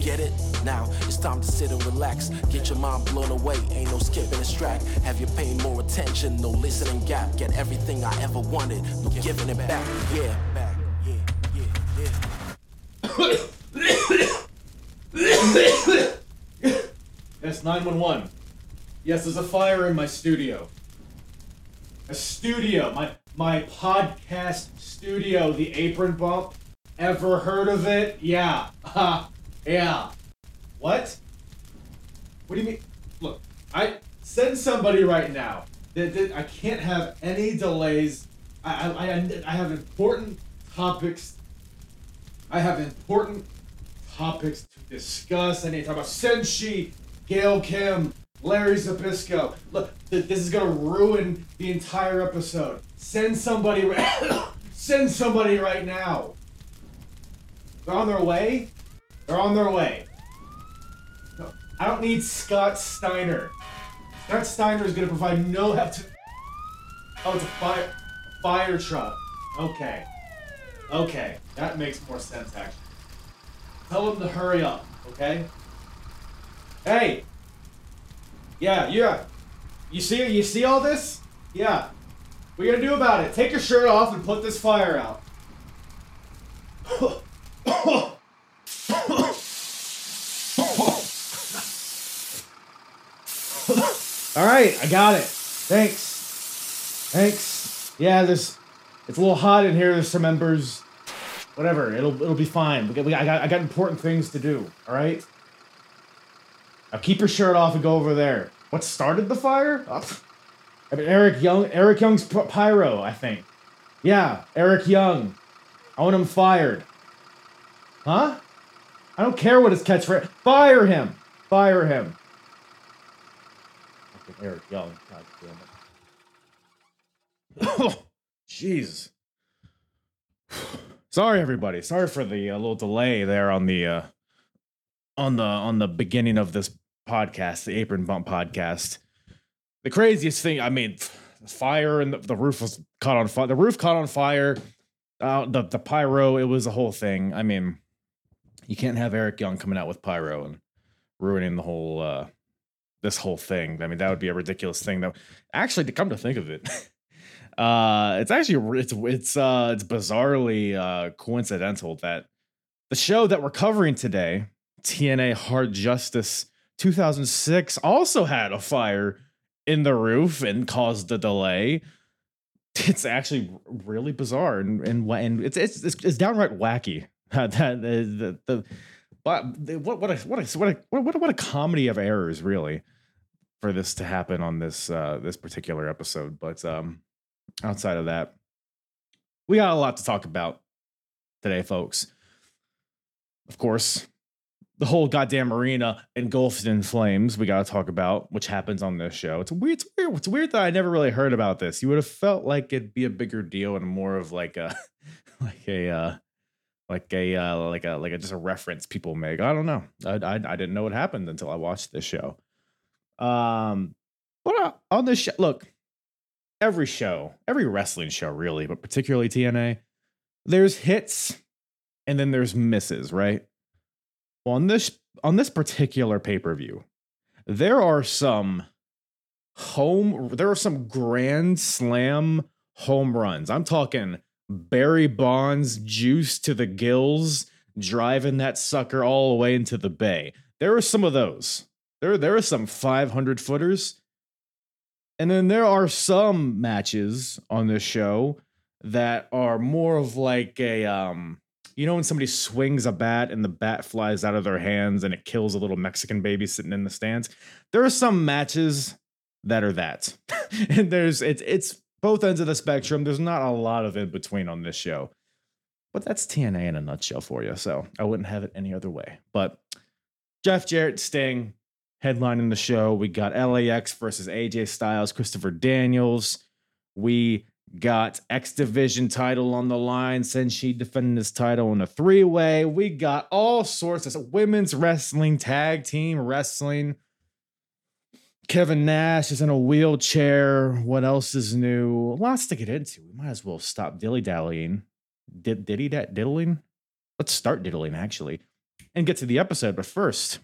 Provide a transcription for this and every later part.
Get it? Now it's time to sit and relax. Get your mind blown away, ain't no skipping this track. Have you paying more attention? No listening gap. Get everything I ever wanted, no giving it back. Yeah, back. Yeah, yeah, yeah. Yes, 911. Yes, there's a fire in my studio. A studio, my my podcast studio, the Apron Bump. Ever heard of it? Yeah. Yeah. What? What do you mean? Look, I send somebody right now. That, that I can't have any delays. I, I, I, I have important topics. I have important topics to discuss. I need to talk about Senshi, Gail Kim, Larry Zbyszko. Look, th- this is gonna ruin the entire episode. Send somebody. Right, send somebody right now. They're on their way. They're on their way. No, I don't need Scott Steiner. Scott Steiner is gonna provide no help to. Oh, it's a fire, fire truck. Okay. Okay, that makes more sense actually. Tell him to hurry up, okay? Hey. Yeah, yeah. You see you see all this? Yeah. What are you gonna do about it? Take your shirt off and put this fire out. All right, I got it. Thanks. Thanks. Yeah, there's it's a little hot in here. There's some embers. Whatever. It'll it'll be fine. We got, we got, I got I got important things to do. All right. Now keep your shirt off and go over there. What started the fire? Oh. I mean, Eric Young. Eric Young's pyro. I think. Yeah, Eric Young. I want him fired. Huh? I don't care what his catchphrase. Fire him. Fire him. Fucking Eric Young. God damn it. Oh, jeez. Sorry, everybody. Sorry for the uh, little delay there on the uh, on the on the beginning of this podcast, the Apron Bump podcast. The craziest thing, I mean, fire and the, the roof was caught on fire. The roof caught on fire. Uh, the the pyro, it was a whole thing. I mean, you can't have Eric Young coming out with pyro and ruining the whole uh this whole thing. I mean, that would be a ridiculous thing. Though, actually, to come to think of it, uh, it's actually it's it's uh it's bizarrely uh coincidental that the show that we're covering today, TNA Hard Justice 2006, also had a fire in the roof and caused the delay. It's actually really bizarre and and, and it's, it's it's it's downright wacky. that the, the, but what what a what a what a what a, what a comedy of errors really for this to happen on this uh this particular episode. But um outside of that, we got a lot to talk about today, folks. Of course, the whole goddamn arena engulfed in flames we got to talk about which happens on this show it's weird it's weird it's weird that i never really heard about this you would have felt like it'd be a bigger deal and more of like a like a uh like a uh like a like a just a reference people make. I don't know. I i, I didn't know what happened until i watched this show. Um but uh, on this show look every show every wrestling show really but particularly tna there's hits and then there's misses right? On this on this particular pay-per-view, there are some home there are some grand slam home runs. I'm talking Barry Bonds juice to the gills, driving that sucker all the way into the bay. There are some of those. There, there are some 500 footers. And then there are some matches on this show that are more of like a um you know when somebody swings a bat and the bat flies out of their hands and it kills a little Mexican baby sitting in the stands. There are some matches that are that. and there's it's it's both ends of the spectrum. There's not a lot of in between on this show. But that's TNA in a nutshell for you. So I wouldn't have it any other way. But Jeff Jarrett Sting headlining the show. We got LAX versus AJ Styles, Christopher Daniels. We got X Division title on the line. Senshi defending his title in a three way. We got all sorts of women's wrestling, tag team wrestling. Kevin Nash is in a wheelchair. What else is new? Lots to get into. We might as well stop dilly dallying. Did diddy that diddling? Let's start diddling actually, and get to the episode. But first,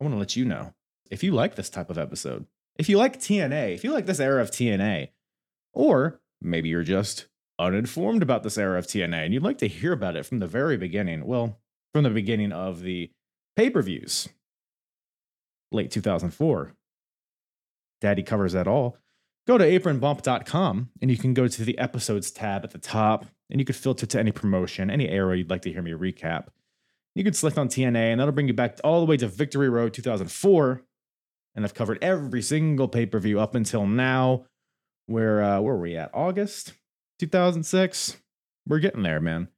I want to let you know if you like this type of episode, if you like TNA, if you like this era of TNA, or maybe you're just uninformed about this era of TNA and you'd like to hear about it from the very beginning. Well, from the beginning of the pay per views, late 2004. Daddy covers that all. Go to apronbump.com and you can go to the episodes tab at the top and you could filter to any promotion, any era you'd like to hear me recap. You could select on TNA and that'll bring you back all the way to Victory Road 2004. And I've covered every single pay per view up until now. Where uh, where are we at? August 2006. We're getting there, man.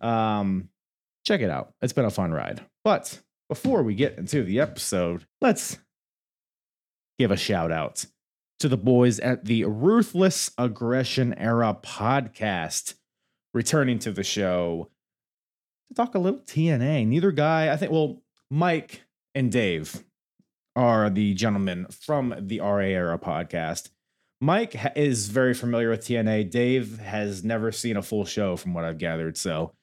Um, check it out. It's been a fun ride. But before we get into the episode, let's give a shout out to the boys at the Ruthless Aggression Era podcast, returning to the show to talk a little TNA. Neither guy, I think, well, Mike and Dave are the gentlemen from the RA Era podcast. Mike is very familiar with TNA. Dave has never seen a full show, from what I've gathered. So,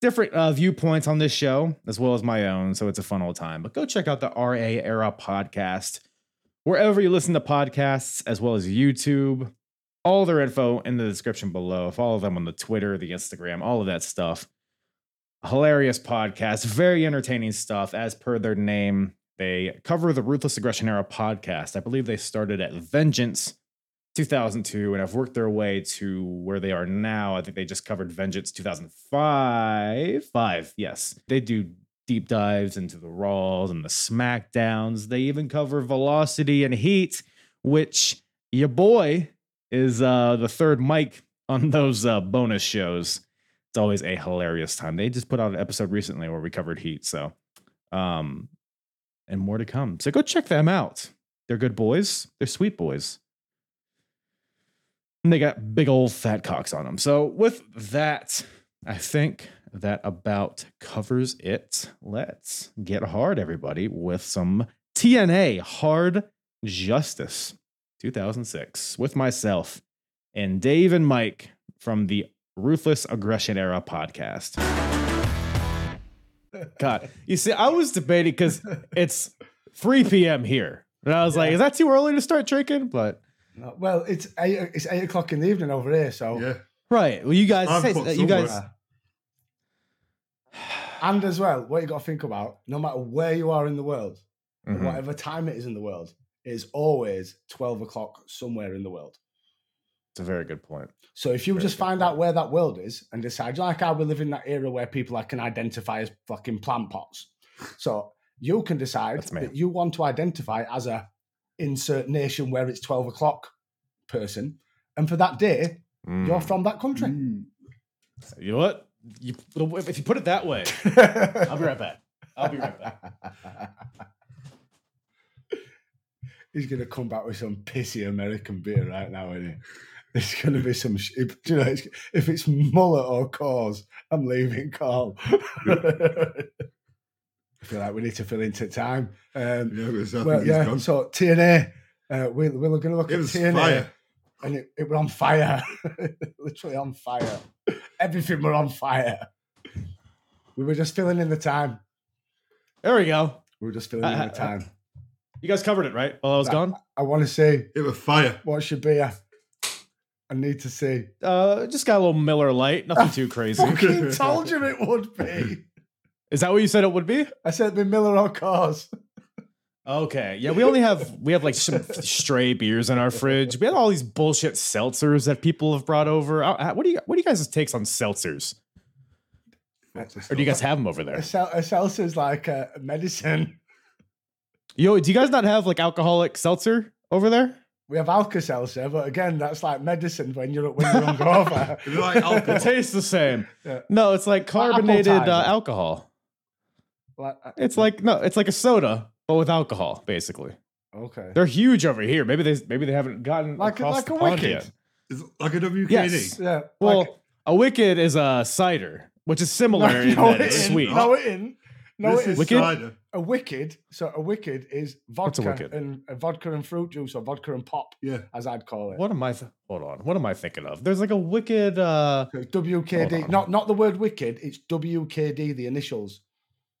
different uh, viewpoints on this show, as well as my own. So, it's a fun old time. But go check out the RA Era podcast wherever you listen to podcasts, as well as YouTube. All their info in the description below. Follow them on the Twitter, the Instagram, all of that stuff. Hilarious podcast, very entertaining stuff. As per their name, they cover the Ruthless Aggression Era podcast. I believe they started at Vengeance 2002 and have worked their way to where they are now. I think they just covered Vengeance 2005. Five, yes. They do deep dives into the Raws and the SmackDowns. They even cover Velocity and Heat, which your boy is uh, the third mic on those uh, bonus shows. It's always a hilarious time. They just put out an episode recently where we covered Heat, so um, and more to come. So go check them out. They're good boys. They're sweet boys. And they got big old fat cocks on them. So with that, I think that about covers it. Let's get hard, everybody, with some TNA Hard Justice 2006 with myself and Dave and Mike from the Ruthless Aggression Era podcast. God, you see, I was debating because it's 3 p.m. here. And I was like, is that too early to start drinking? But No, well, it's eight. It's eight o'clock in the evening over here. So, Yeah. right. Well, you guys, say, got you guys, somewhere. And as well, what you got to think about, no matter where you are in the world, Mhm. whatever time it is in the world, it is always twelve o'clock somewhere in the world. it's a very good point. So if you Very just good find out where that world is and decide, like how we live in that era where people I can identify as fucking plant pots. So you can decide that you want to identify as a insert nation where it's 12 o'clock person. And for that day, you're Mm. from that country. Mm. You know what? You, if you put it that way, I'll be right back. I'll be right back. He's gonna come back with some pissy American beer right now, isn't he? It's gonna be some. sh- If, you know, it's, if it's mullet or Coors, I'm leaving Carl. I feel like we need to fill into time. Um, Yeah, because I well, think he's yeah. gone. So TNA, uh, we, we were going to look It at TNA, fire. And it, it was on fire, literally on fire. Everything were on fire. We were just filling in the time. There we go. We were just filling Uh, in uh, the time. You guys covered it, right? While I was Right. gone? I want to see It was fire. What should be I need to see. Uh, just got a little Miller Lite. Nothing too crazy. Fucking told you it would be. Is that what you said it would be? I said it'd be Miller or Coors. Okay, yeah, we only have we have like some stray beers in our fridge. We have all these bullshit seltzers that people have brought over. Uh, uh, What do you what do you guys' takes on seltzers? Or do you guys have them over A, there? sel- a seltzer's like a medicine. Yo, do you guys not have like alcoholic seltzer over there? We have Alka Seltzer, but again, that's like medicine when you're when you're hungover. It like alcohol? It tastes the same. Yeah. No, it's like Like carbonated uh, alcohol. like, uh, It's like no, it's like a soda but with alcohol, basically. okay, They're huge over here. Maybe they maybe they haven't gotten like a, across like the a pond wicked. yet. Is it like a WKD? Yes. Yeah. Well, like, a wicked is a cider, which is similar no, in no, that it it's isn't. sweet. No, it isn't. No, this it is is. Wicked? cider. A wicked. So a wicked is What's a vodka wicked? and a vodka and fruit juice or vodka and pop, Yeah. as I'd call it. What am I? Th- hold on. What am I thinking of? There's like a wicked. uh So it's Hold WKD, not not the word wicked. It's WKD, the initials.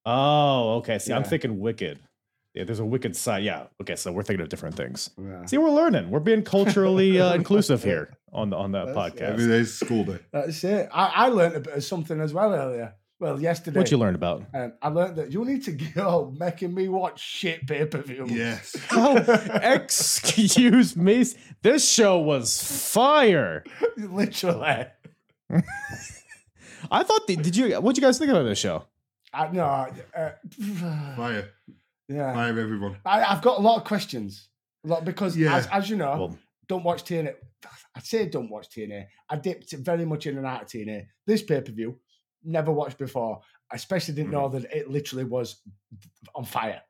Oh, okay. See, I'm thinking wicked. Yeah, there's a wicked side. Yeah. Okay, so we're thinking of different things. Yeah. See, we're learning. We're being culturally uh, inclusive here on the on that That's- podcast. Every day's school day. That's it. I, I learned a bit of something as well earlier. Well, yesterday. What you learned about? Um, I learned that you need to go making me watch shit pay per view. Yes. Oh, excuse me. This show was fire. Literally. I thought. The, did you? What would you guys think about this show? I no. Uh, Fire. Yeah. Fire everyone. I, I've got a lot of questions. A lot because Yeah. as, as you know, Well, don't watch TNA. I'd say don't watch TNA. I dipped very much in and out of TNA. This pay per view, never watched before. I especially didn't know Mm. that it literally was on fire.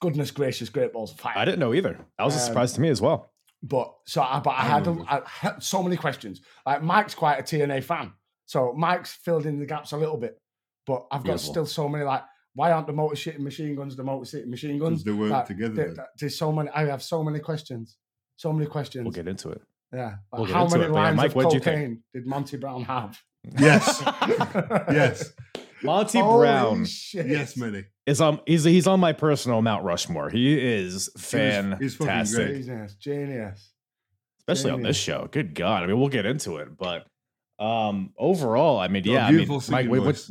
Goodness gracious, great balls of fire. I didn't know either. That was a Um, surprise to me as well. But so I, but I I had, a, know. I had so many questions. Like Mike's quite a TNA fan, so Mike's filled in the gaps a little bit. But I've got Beautiful. still so many like, why aren't the motor city machine guns the motor city machine guns? Because they work Like, together. there- then. there's so many. I have so many questions. So many questions. We'll get into it. yeah. Like, we'll how many it, but yeah, lines Mike, of what'd you think? cocaine did Monty Brown have? Yes. yes. Monty Holy Brown shit. Yes, many. is on. He's he's on my personal Mount Rushmore. He is fantastic. he's fucking fantastic, great. Genius. Genius. especially on this show. Good God! I mean, we'll get into it, but um, overall, I mean, Got a yeah, I mean, beautiful Mike, singing wait,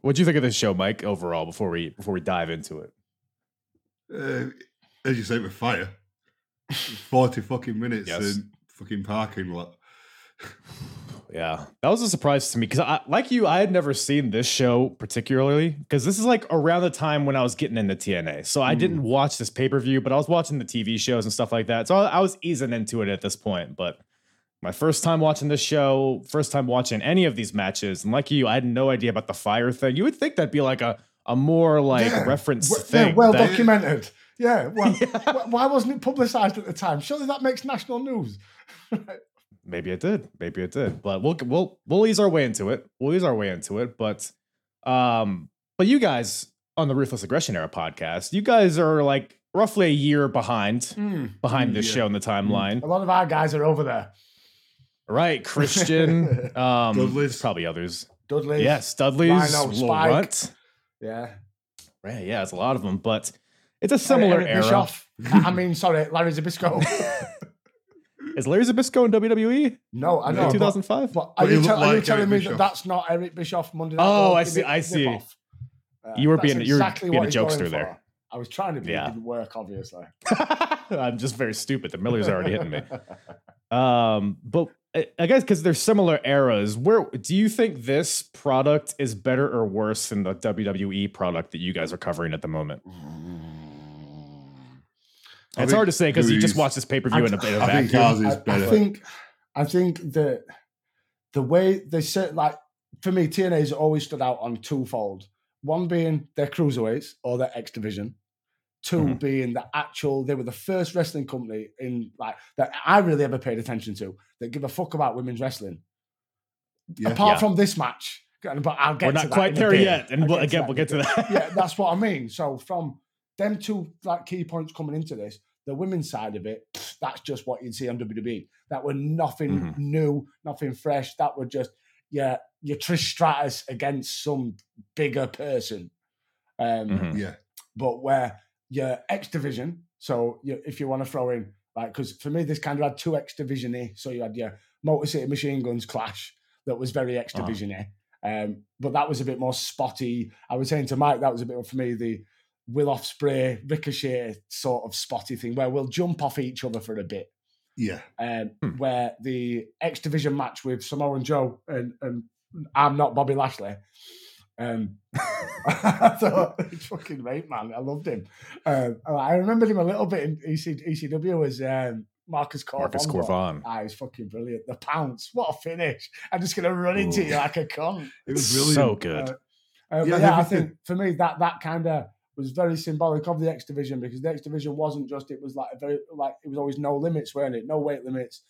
what do you think of this show, Mike? Overall, before we before we dive into it, Uh, as you say, with fire. 40 fucking minutes Yes. and fucking parking lot. yeah, that was a surprise to me because I like you, I had never seen this show particularly because this is like around the time when I was getting into TNA, so I didn't watch this pay per view, but I was watching the TV shows and stuff like that, so I, I was easing into it at this point, but. My first time watching this show, first time watching any of these matches, and like you, I had no idea about the fire thing. You would think that'd be like a a more like Yeah. reference W- thing. Yeah, well that- documented. Yeah. Well, wh- Why wasn't it publicized at the time? Surely that makes national news. Maybe it did. Maybe it did. But we'll we'll we'll ease our way into it. We'll ease our way into it. But um, but you guys on the Ruthless Aggression Era podcast, you guys are like roughly a year behind Hmm. behind this Yeah. show in the timeline. A lot of our guys are over there. Right. Christian. Um Dudley's. probably others. Dudley. Yes, Dudley's Rhino, Spike. Runt. Yeah. Right, yeah, it's a lot of them, but it's a similar Eric era. Bischoff. I mean, sorry, Larry Zbyszko. Is Larry Zbyszko in WWE? no, I know. but- 2005? But, are But he you, looked tell- are you telling Eric me Bischoff. that that's not Eric Bischoff Monday Night Oh, Raw I see- I see. Uh, You were that's being- you were being a jokester there. for. I was trying to be. Yeah. It didn't work, obviously. I'm just very stupid. The Miller's already hitting me. Um, but I- I guess because they're similar eras, where do you think this product is better or worse than the WWE product that you guys are covering at the moment? I It's hard to say because you just watched this pay per view in a, in a I think vacuum. ours is I, I better. think, I think that the way they said like for me, TNA has always stood out on twofold. One being their cruiserweights or their X division. 2 Mhm. being the actual, they were the first wrestling company in like that I really ever paid attention to that give a fuck about women's wrestling. Yeah. Apart Yeah. from this match, but I'll get We're to not that quite in there yet, and we'll, again we'll get to that. yeah, that's what I mean. So from them two like key points coming into this, the women's side of it, that's just what you'd see on WWE. That were nothing Mhm. new, nothing fresh. That were just yeah, your Trish Stratus against some bigger person. Um, Mhm. Yeah. but where your X division, so you, if you want to throw in like, because for me this kind of had two X division y. So you had your Motor City Machine Guns clash that was very X Uh-huh. division. Um, but that was a bit more spotty. I was saying to Mike that was a bit for me the Will Ospreay, Ricochet sort of spotty thing where we'll jump off each other for a bit. Yeah. Um, Hmm. Where the X Division match with Samoa and Joe and, and I'm not Bobby Lashley. Um, I thought it's fucking great, man. I loved him. Um, I remembered him a little bit in EC, ECW as um, Marcus Cor Von. Marcus but- Cor Von. Ah, he's fucking brilliant. The pounce, what a finish! I'm just gonna run into you like a cunt. It was brilliant. So good. Uh, uh, Yeah, yeah, I think for me that that kind of was very symbolic of the X division because the X division wasn't just it was like a very like it was always no limits, weren't it? No weight limits.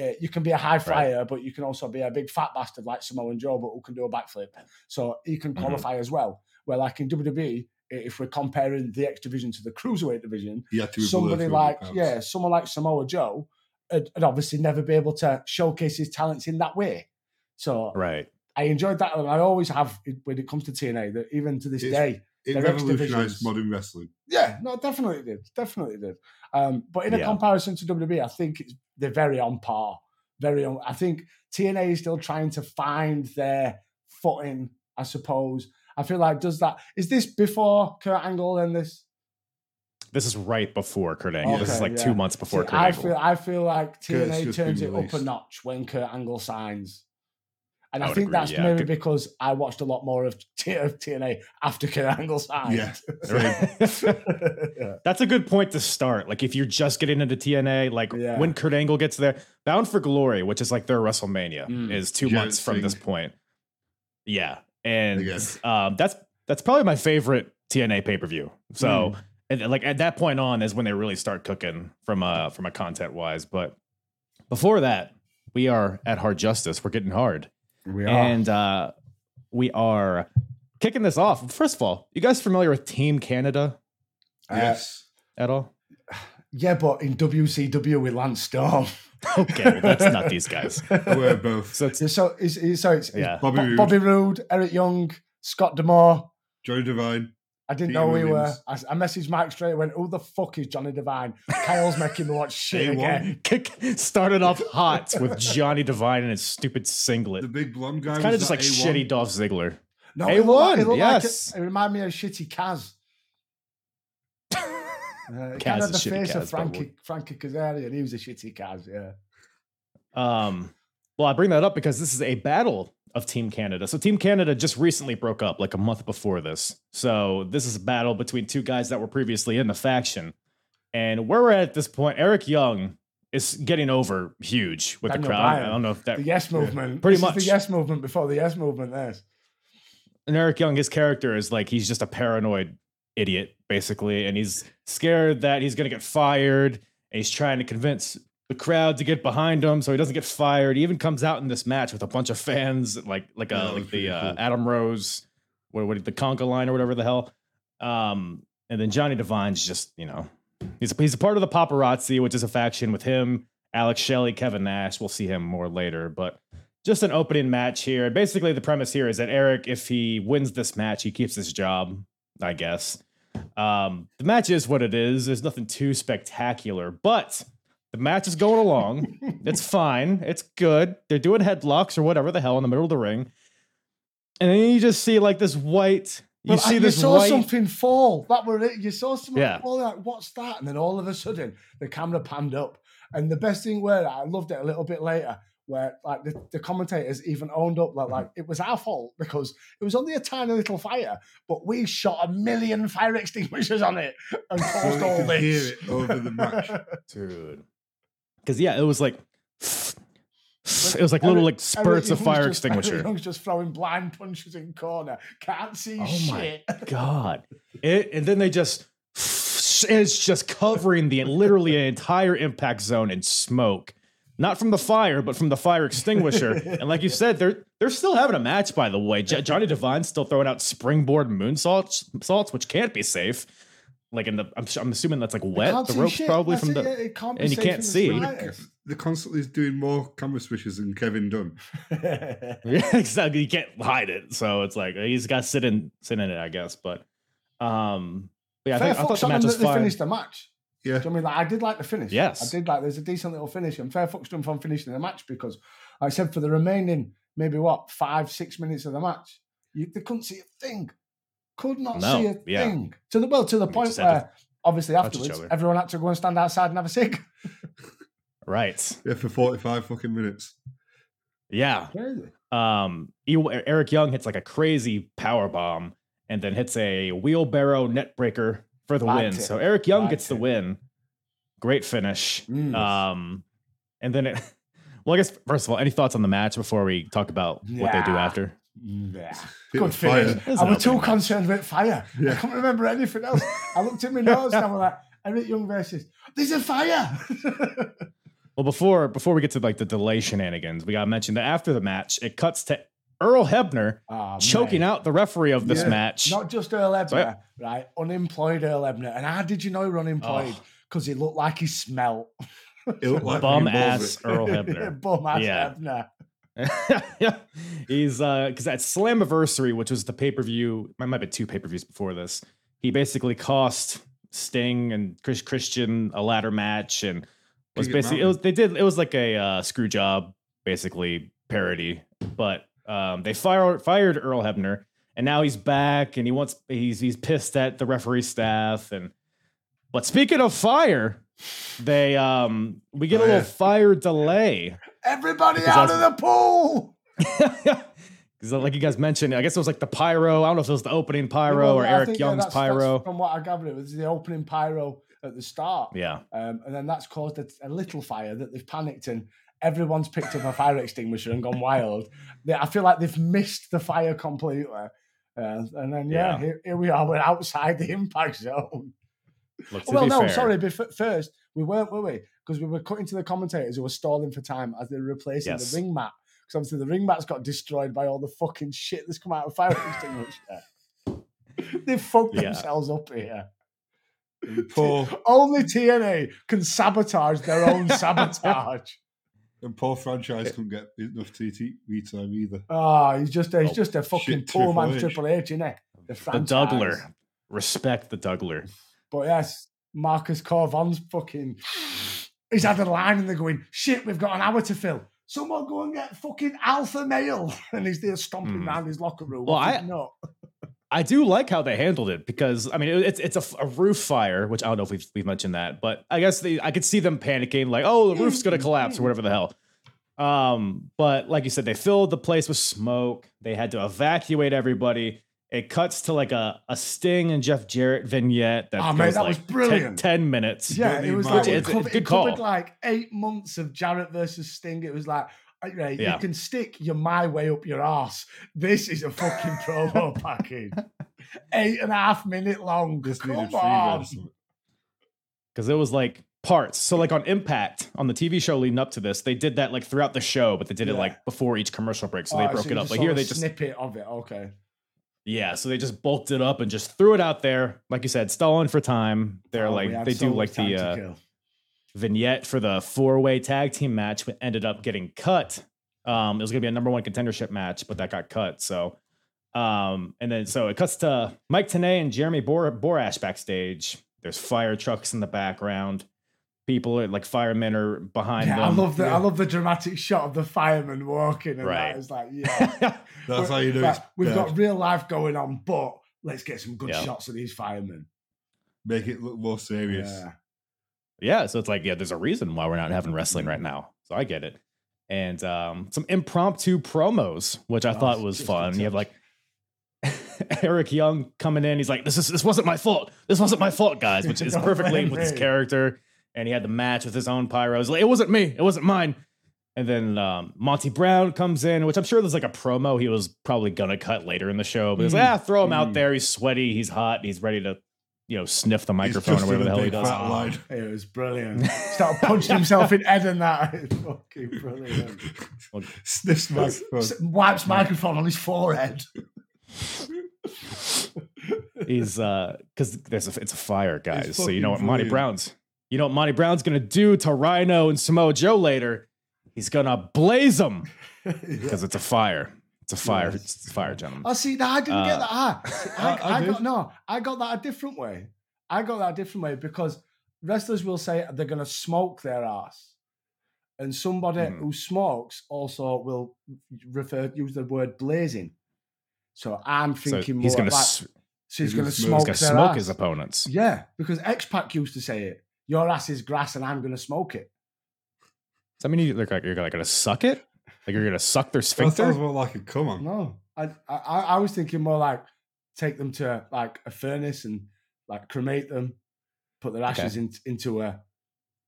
Uh, you can be a high flyer, but you can also be a big fat bastard like Samoa Joe, but who can do a backflip. So he can Mhm. qualify as well. Where like in WWE, if we're comparing the X division to the cruiserweight division, He had to be below somebody like yeah, someone like Samoa Joe would, would obviously never be able to showcase his talents in that way. So Right. I enjoyed that, and I always have when it comes to TNA. That even to this It's- day, It their revolutionized modern wrestling. yeah, no, definitely did, definitely did. Um, but in a Yeah. comparison to WWE, I think it's, they're very on par. Very on. I think TNA is still trying to find their footing. I suppose. I feel like does that is this before Kurt Angle and this? This is right before Kurt Angle. this is like yeah. two months before See, Kurt I Angle. feel I feel like TNA turns been it up a notch when Kurt Angle signs. And I I, think agree, that's yeah. maybe because I watched a lot more of, T- of TNA after Kurt Angle signed. Yeah. yeah. That's a good point to start. Like if you're just getting into TNA, like Yeah. when Kurt Angle gets there, Bound for Glory, which is like their WrestleMania, Mm. is two Giant months from this point. Yeah, and um, that's that's probably my favorite TNA pay per view. So, and, like at that point on is when they really start cooking from a from a content wise. But before that, we are at Hard Justice. We're getting hard. We are. And uh, we are kicking this off. First of all, you guys familiar with Team Canada Uh, Yes. at all? yeah, but in WCW with Lance Storm. Okay, well, that's not these guys. We're both. So it's, So, it's, it's, so it's, it's Yeah. Bobby Bo- Roode, Bobby Roode, Eric Young, Scott D'Amore. Johnny Devine. I didn't Peter know we were. I, I messaged Mike straight. Went, "Who the fuck is Johnny Devine?" Kyle's making me watch shit A1. again. kick started off hot with Johnny Devine and his stupid singlet. The big blonde guy. It's kind of just like A1? shitty Dolph Ziggler. No, A1, it looked like- it looked like yes. it, it reminded me of shitty Kaz. Uh, kind of the face Kaz, of Frankie Frankie Kazarian. He was a shitty Kaz. Yeah. Um, well, I bring that up because this is a battle of Team Canada. So Team Canada just recently broke up like a month before this. So this is a battle between two guys that were previously in the faction. And where we're at at this point, Eric Young is getting over huge with Daniel the crowd. Bryan. I don't know if that The yes movement. Pretty This is much. the yes movement before the yes movement. There's. and Eric Young, his character is like he's just a paranoid idiot, basically, and he's scared that he's gonna get fired, and he's trying to convince the crowd to get behind him so he doesn't get fired. He even comes out in this match with a bunch of fans, like like Yeah, uh like the uh. Adam Rose, what what the Conga line or whatever the hell. Um, and then Johnny Devine's just you know he's he's a part of the paparazzi, which is a faction with him, Alex Shelley, Kevin Nash. We'll see him more later, but just an opening match here. Basically, the premise here is that Eric, if he wins this match, he keeps his job, I guess. Um, the match is what it is. There's nothing too spectacular, but the match is going along. it's fine. It's good. They're doing headlocks or whatever the hell in the middle of the ring. And then you just see like this white, you Well, uh, see you this saw white. something fall. That were it. You saw something Yeah. fall. Like, what's that? And then all of a sudden, the camera panned up. And the best thing were, I loved it a little bit later, where like the, the commentators even owned up that like mm-hmm. it was our fault because it was only a tiny little fire, but we shot a million fire extinguishers on it and caused all this. hear it over the match. Dude. Because yeah, it was like it was like little like spurts of fire just- extinguisher. Young's just throwing blind punches in corner. Can't see Oh my shit. God. It and then they just it's just covering the literally an entire impact zone in smoke. Not from the fire, but from the fire extinguisher. and like you said, they're they're still having a match, by the way. J- Johnny Devine's still throwing out springboard moonsaults, salts, which can't be safe. Like in the, I'm, s- I'm assuming that's like wet. The ropes shit. probably That's from it, the. yeah, it and you can't in the see. slightest. They're constantly doing more camera switches than Kevin Dunn. Yeah, exactly. You can't hide it, so it's like he's got to sit in sit in it, I guess. But um, but yeah, I, think, I thought the match was that they finished the match. Yeah. Do you know what I mean? Like, I did like the finish. Yes. I did like. There's a decent little finish, and fair fucks to them from finishing the match because I said for the remaining maybe what five six minutes of the match, you, they couldn't see a thing. Could not No, see a yeah. thing. To the well, to the They point just had where obviously afterwards everyone had to go and stand outside and have a cig. Right. Yeah, for 45 fucking minutes. Yeah. Crazy. Um, Eric Young hits like a crazy power bomb and then hits a wheelbarrow neckbreaker for the Liked win. it. So Eric Young Liked gets the win. Great finish. Mm. Um, and then it. Well, I guess first of all, any thoughts on the match before we talk about what they do after? Mm. Yeah. Bit Good of fire. finish. I an was too concerned with fire. I can't remember anything else. I looked at my notes and I was like, Eric Young versus there's a fire. Well, before before we get to like the delay shenanigans, we got to mention that after the match, it cuts to Earl Hebner Oh, choking mate. out the referee of this Yeah. match. Not just Earl Hebner, So right? Unemployed Earl Hebner. And how did you know he was unemployed? Oh. Because he looked like he smelt. It looked like Bum fucking ass Earl Hebner. Bum ass Yeah. Ebner. he's uh because at Slammiversary, which was the pay per view, might might be two pay per views before this. He basically cost Sting and Chris Christian a ladder match, and was basically it was they did it was like a uh, screw job basically parody, but um they fired fired Earl Hebner, and now he's back and he wants he's he's pissed at the referee staff and. But speaking of fire, they um we get a Oh, little yeah. fire delay. Everybody Because out of the pool. Because, like you guys mentioned, I guess it was like the pyro. I don't know if it was the opening pyro Well, or I Eric think, Young's that's- that's pyro. from what I gathered, it was the opening pyro at the start. Yeah, Um, and then that's caused a, a little fire that they've panicked and everyone's picked up a fire extinguisher and gone wild. They, I feel like they've missed the fire completely. Uh, and then, yeah, Yeah. Here, here we are. We're outside the impact zone. look, well, no, fair, sorry. But first, we weren't, were we? Because we were cutting to the commentators who were stalling for time as they were replacing Yes. the ring mat. Because obviously the ring mat's got destroyed by all the fucking shit that's come out of fire extinguisher. they fucked Yeah. themselves up here. Poor, Only TNA can sabotage their own sabotage. and poor franchise eh. couldn't get enough TV time either. Oh, he's just he's Oh, just a fucking poor man Triple H. Triple H, isn't he? The, the. Dougler. Respect the Dougler. But yes, Marcus Cor Von's fucking. He's had a line and they're going, shit, we've got an hour to fill. Someone go and get fucking alpha male. And he's there stomping Hmm. around his locker room. Well, I- no. I do like how they handled it because I mean it, it's it's a, a roof fire, which I don't know if we've, we've mentioned that, but I guess they, I could see them panicking like, oh, the roof's gonna collapse or whatever the hell. Um, but like you said, they filled the place with smoke. They had to evacuate everybody. It cuts to like a, a Sting and Jeff Jarrett vignette that Oh, goes mate, that like was brilliant. 10 minutes. Yeah, it was like it It's covered, good it covered like eight months of Jarrett versus Sting. It was like, uh, right, Yeah. you can stick your my way up your ass. This is a fucking promo package. Eight and a half minute long. Just Come on. because it was like parts. So like on Impact on the TV show leading up to this, they did that like throughout the show, but they did it like before each commercial break, so Oh, they broke you it up. just But here they just snippet of it. Okay. Yeah, so they just bulked it up and just threw it out there, like you said, stalling for time. They're Oh, like they so do like the uh, vignette for the four way tag team match, but ended up getting cut. Um, it was gonna be a number one contendership match, but that got cut. So, um, and then so it cuts to Mike Tenay and Jeremy Bor- Borash backstage. There's fire trucks in the background. People are like firemen are behind Yeah, them. I love the I love the dramatic shot of the fireman walking and Right. that. It's like, yeah. That's how you know like, it's we've got real life going on, but let's get some good Yeah. shots of these firemen. Make it look more serious. Yeah. yeah, so it's like, yeah, there's a reason why we're not having wrestling right now. So I get it. And um, some impromptu promos, which I Oh, thought was just a fun. You have like Eric Young coming in. He's like, "This is this wasn't my fault. This wasn't my fault, guys," which is perfectly with his character. And he had the match with his own pyros. Like, it wasn't me. It wasn't mine. And then um, Monty Brown comes in, which I'm sure there's like a promo he was probably gonna cut later in the show. But he's like, Mm. ah, throw him out Mm. there. He's sweaty. He's hot. He's ready to, you know, sniff the microphone or whatever the hell he does. fat line. It was brilliant. Start punching himself in head and that. It's fucking brilliant. Sniffs microphone. Wipes microphone on his forehead. He's uh because there's a it's a fire, guys. So you know what Monty. Brown's you know what Monty Brown's gonna do to Rhino and Samoa Joe later. He's gonna blaze them because it's a fire. It's a fire. Yes. It's a fire, gentlemen. Oh, see, no, I didn't get Uh, that. Ah, I, I- I I, got no, I got that a different way. I got that a different way because wrestlers will say they're going to smoke their ass, and somebody Mhm. who smokes also will refer use the word blazing. So I'm So thinking he's more gonna like, s- So he's He's going gonna smoke- He's gonna their smoke ass. his opponents. Yeah, because X Pac used to say it. Your ass is grass, and I'm going to smoke it. Does that mean you, look like, you're like gonna suck it? Like you're gonna suck their sphincter? That sounds more like a come on. No, I, I I was thinking more like take them to like a furnace and like cremate them, put their Okay. ashes in, into a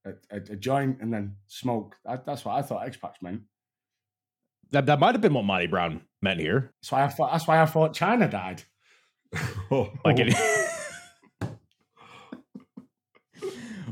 a, a a joint, and then smoke. That, that's what I thought X Pac meant. That, that might have been what Monty Brown meant here. That's why I thought. That's why I thought Chyna died. Oh, Like it.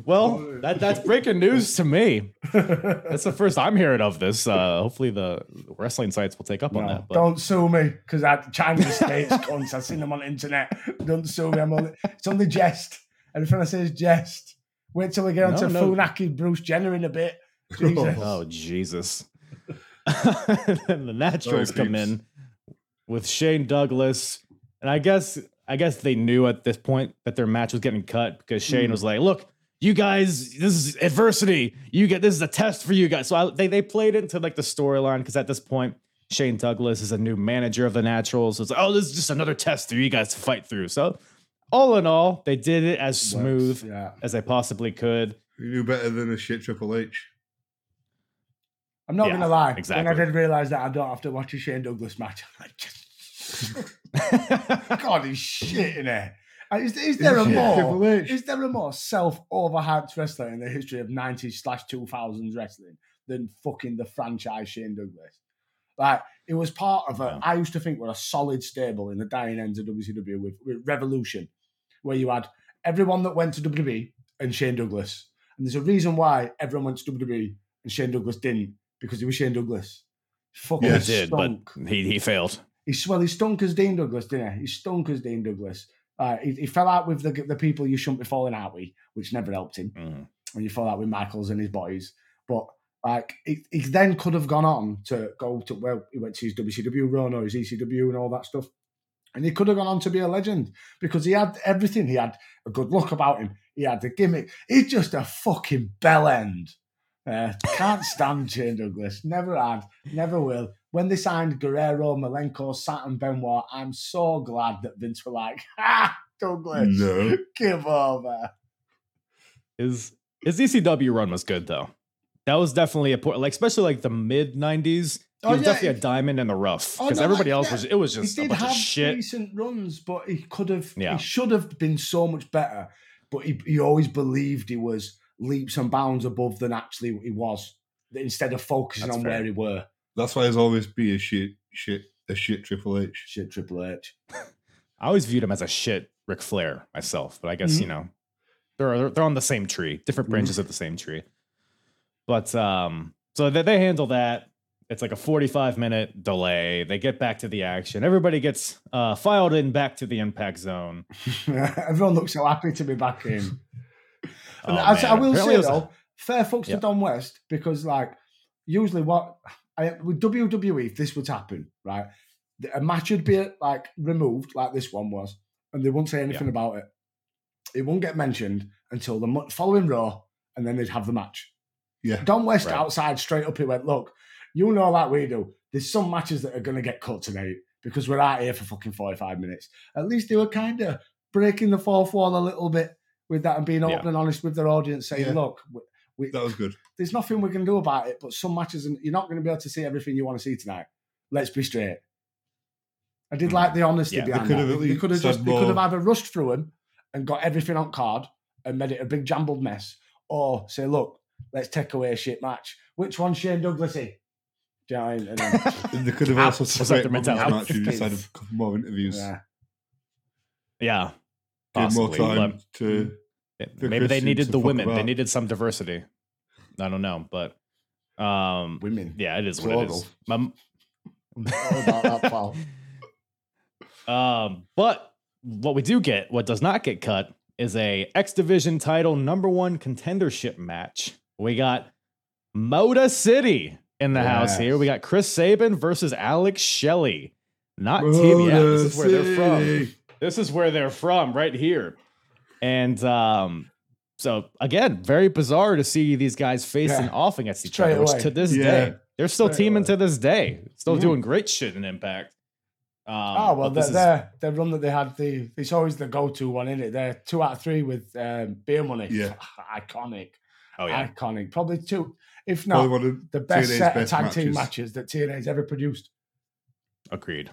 well, that that's breaking news to me. That's the first I'm hearing of this. Uh, hopefully, the wrestling sites will take up on that. But don't sue me because Chyna states cunts. I've seen them on the internet. Don't sue me. I'm only, it's only jest. Everything I say is jest. Wait till we get onto No, no. Funaki Bruce Jenner in a bit. Jesus. oh Jesus! and the Naturals Sorry, come peeps. in with Shane Douglas, and I guess I guess they knew at this point that their match was getting cut because Shane Mm. was like, "Look, you guys, this is adversity. You get this is a test for you guys." So I, they they played into like the storyline because at this point. Shane Douglas is a new manager of the Naturals. So it's like, oh, this is just another test for you guys to fight through. So, all in all, they did it as smooth Yeah. as they possibly could. you knew better than a shit Triple H. I'm not Yeah, gonna lie. exactly. When I did realize that I don't have to watch a Shane Douglas match, I'm like, just, God, he's shit in it. Is, is there a more? Is there a more self overhyped wrestler in the history of 90s slash 2000s wrestling than fucking the franchise Shane Douglas? Like it was part of a. I used to think were a solid stable in the dying ends of WCW with, with Revolution, where you had everyone that went to WWE and Shane Douglas, and there's a reason why everyone went to WWE and Shane Douglas didn't because he was Shane Douglas. Fucking Yeah, he did, but he he failed. He's well, he stunk as Dean Douglas, didn't he? He stunk as Dean Douglas. Uh, he, he fell out with the the people you shouldn't be falling out with, which never helped him. Mhm. And you fall out with Michaels and his boys. But like, he, he then could have gone on to go to well, he went to his WCW run or his ECW and all that stuff. And he could have gone on to be a legend because he had everything. He had a good look about him. He had the gimmick. He's just a fucking bell end. Uh, can't stand Shane Douglas. Never had. Never will. When they signed Guerrero, Malenko, Saturn, Benoit, I'm so glad that Vince were like, "Ha, Douglas, No. give over." His his ECW run was good though. That was definitely a point, like especially like the mid '90s. He Oh, was yeah, definitely a diamond in the rough Oh, because no, everybody like, else yeah. was. It was He just a did bunch have of shit. decent runs, but he could have. Yeah. He should have been so much better. But he, he always believed he was leaps and bounds above than actually he was. Instead of focusing That's on fair. where he were. That's why he's always be a shit, shit, a shit Triple H. Shit, Triple H. I always viewed him as a shit Ric Flair myself, but I guess Mhm. you know they're they're- they're on the same tree, different Mhm. branches of the same tree. But um, so they, they handle that. It's like a 45 minute delay. They get back to the action. Everybody gets uh, filed in back to the impact zone. Everyone looks so happy to be back in. Oh, I, I will Apparently say it a- though, fair fucks Yeah. to Don West because like usually what I, with WWE, if this would happen, right, a match would be like removed like this one was, and they wouldn't say anything about it. It won't get mentioned until the following Raw, and then they'd have the match. Yeah. Don West Right. outside straight up, he went, "Look, you know like we do. There's some matches that are going to get cut tonight because we're out here for fucking 45 minutes. At least they were kind of breaking the fourth wall a little bit with that and being Yeah. open and honest with their audience, saying, Yeah. look, we, we, That was good. there's nothing we can do about it, but some matches, and you're not going to be able to see everything you want to see tonight. Let's be straight. I did Mhm. like the honesty Yeah, they behind could that. have They, they could have said just they could have more. either rushed through them and got everything on card and made it a big jumbled mess, or say, look, let's take away a shit match. Which one's Shane Douglasy? Do you know what I mean? And then- they could have also Was that separated their women's mentality? match and just had a couple more interviews. yeah. yeah, Give more time but- to. Maybe they needed the women. They needed some diversity. I don't know, but um, Women. yeah, it is what it is. My- All about that, pal. Um, but what we do get, what does not get cut, is a X Division title number one contendership match. We got Motor City in the house here. We got Chris Sabin versus Alex Shelley. Not Team Yeah, this is where they're from. This is where they're from, right here. And um, so again, very bizarre to see these guys facing Yeah. off against each Straight other, which to this Yeah. day, they're still Straight teaming away. to this day, still Mhm. doing great shit in Impact. Um, oh well, but this their, is- their their run that they had, the it's always the go-to one, isn't it? They're two out of three with um, beer money. Yeah. iconic, oh yeah, iconic. Probably two, if not one of the best TNA's set best of tag team matches. matches that TNA's ever produced. agreed,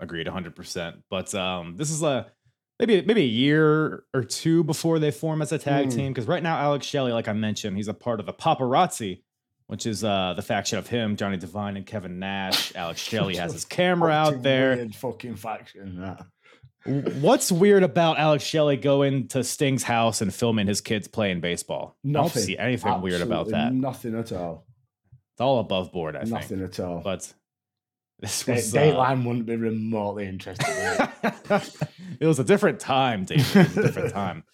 agreed, hundred percent. But um, this is a maybe maybe a year or two before they form as a tag Mm. team because right now Alex Shelley, like I mentioned, he's a part of the Paparazzi. Which is uh, the faction of him, Johnny Devine, and Kevin Nash. Alex Shelley has his camera out there. Fucking faction. What's weird about Alex Shelley going to Sting's house and filming his kids playing baseball? I Nothing. don't see anything weird about that. Nothing at all. It's all above board, I Nothing think. Nothing at all. But this was uh, Dateline wouldn't be remotely interested. in it. it was a different time, David. It was a different time.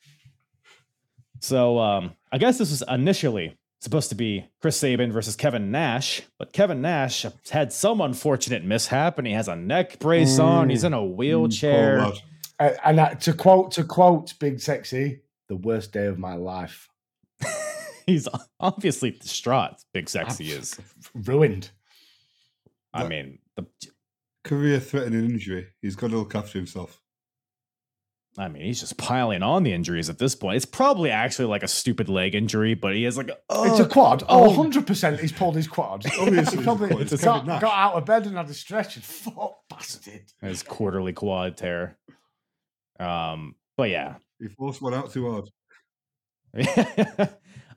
So um, I guess this was initially supposed to be Chris Sabin versus Kevin Nash, but Kevin Nash had some unfortunate mishap and he has a neck brace on. He's in a wheelchair. lad. Uh, and uh, to quote to quote Big Sexy, the worst day of my life. He's obviously distraught. Big sexy is. Ruined. I mean, the, Career threatening injury. He's got to look after himself. I mean, he's just piling on the injuries at this point. It's probably actually like a stupid leg injury, but he has like, oh, it's a quad. Oh, oh. 100% he's pulled his quad. Obviously he probably quad. It's got, Kevin got out of bed and had a stretch and fuck bastard. his quarterly quad tear. Um, but yeah, He forced one out too hard.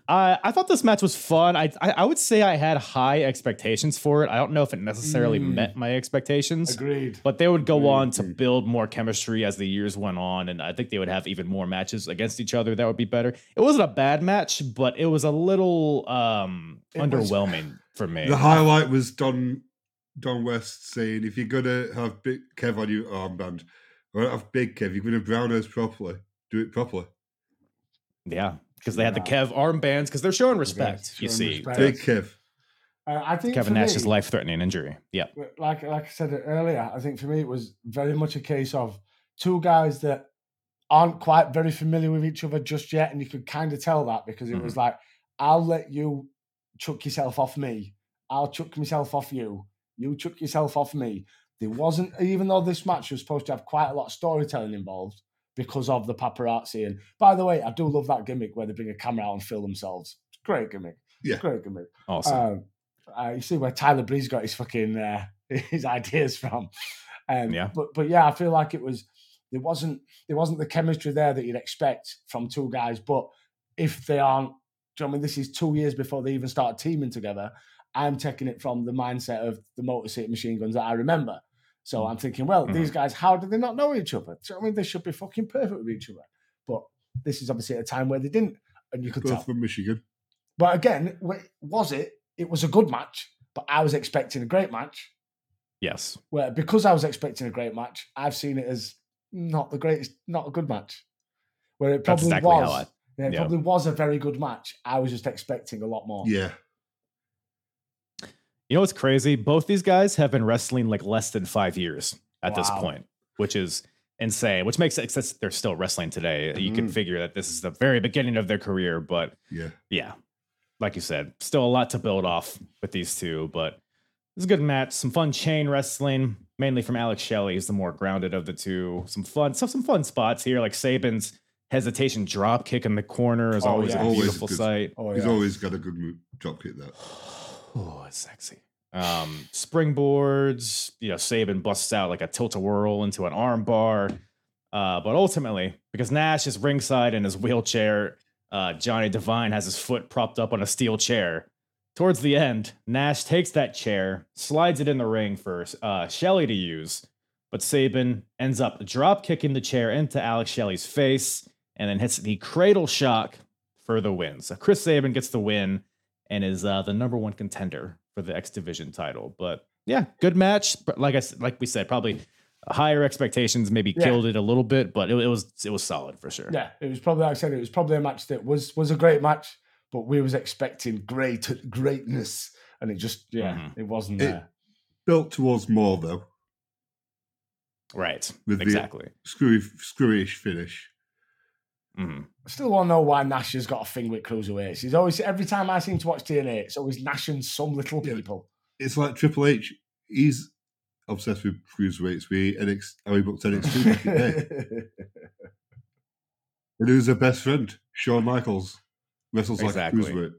I I thought this match was fun. I, I I would say I had high expectations for it. I don't know if it necessarily Mm. met my expectations. Agreed. But they would go Agreed, on to build more chemistry as the years went on, and I think they would have even more matches against each other. That would be better. It wasn't a bad match, but it was a little um It was- underwhelming for me. The highlight was Don Don West saying, "If you're gonna have big Kev on your armband, or have big Kev, you're gonna brown nose properly. Do it properly. yeah, because they had the Kev armbands because they're showing respect. you see, respect. Big Kev. Uh, I think Kevin Nash's me, life-threatening injury. Yeah, like like I said earlier, I think for me it was very much a case of two guys that aren't quite very familiar with each other just yet, and you could kind of tell that because it was like, I'll let you chuck yourself off me, I'll chuck myself off you, you chuck yourself off me. There wasn't, even though this match was supposed to have quite a lot of storytelling involved because of the paparazzi. And by the way, I do love that gimmick where they bring a camera out and film themselves. Great gimmick. Yeah. Great gimmick. awesome. Um, uh, you see where Tyler Breeze got his fucking uh, his ideas from. Um, Yeah. But but yeah, I feel like it was there wasn't there wasn't the chemistry there that you'd expect from two guys. But if they aren't, do you know what I mean? This is two years before they even started teaming together. I'm taking it from the mindset of the Motor City Machine Guns that I remember. So mm. I'm thinking, well, these mm-hmm. guys, how do they not know each other? You know I mean? They should be fucking perfect with each other. But this is obviously at a time where they didn't, and you could tell. Both from Michigan. But again, was it? It was a good match, but I was expecting a great match. yes. Where because I was expecting a great match, I've seen it as not the greatest, not a good match. Where it probably exactly was, I- yeah, it yeah. probably was a very good match. I was just expecting a lot more. Yeah. You know what's crazy? Both these guys have been wrestling like less than five years at this point, which is insane. Which makes sense. They're still wrestling today. You can Mhm. figure that this is the very beginning of their career, but Yeah. yeah, like you said, still a lot to build off with these two. But it's a good match. Some fun chain wrestling, mainly from Alex Shelley. He's the more grounded of the two. Some fun, some some fun spots here, like Sabin's hesitation drop kick in the corner is Oh, always yeah. a Always beautiful sight. Oh He's always got a good move, drop kick there. Oh, it's sexy. Um, springboards, you know, Sabin busts out like a tilt a whirl into an arm bar. Uh, but ultimately, because Nash is ringside in his wheelchair, uh, Johnny Devine has his foot propped up on a steel chair. Towards the end, Nash takes that chair, slides it in the ring for uh, Shelley to use, but Sabin ends up drop kicking the chair into Alex Shelley's face and then hits the cradle shock for the win. So Chris Sabin gets the win and is uh, the number one contender for the X Division title. But yeah, good match. But like I s- like we said, probably higher expectations maybe Yeah. killed it a little bit, but it, it was it was solid for sure. Yeah, it was probably like I said, it was probably a match that was was a great match, but we was expecting great greatness, and it just yeah, Mhm. it wasn't It- there. Built towards more though. Right. With the- exactly. Screwy, screwish finish. Mhm. I still want to know why Nash has got a thing with cruiserweights. He's always every time I seem to watch TNA, it's always Nash and some little Yeah. people. It's like Triple H. He's obsessed with cruiserweights. We NXT, how he booked NXT back in the day. And who's their best friend? Shawn Michaels wrestles Exactly. like a cruiserweight.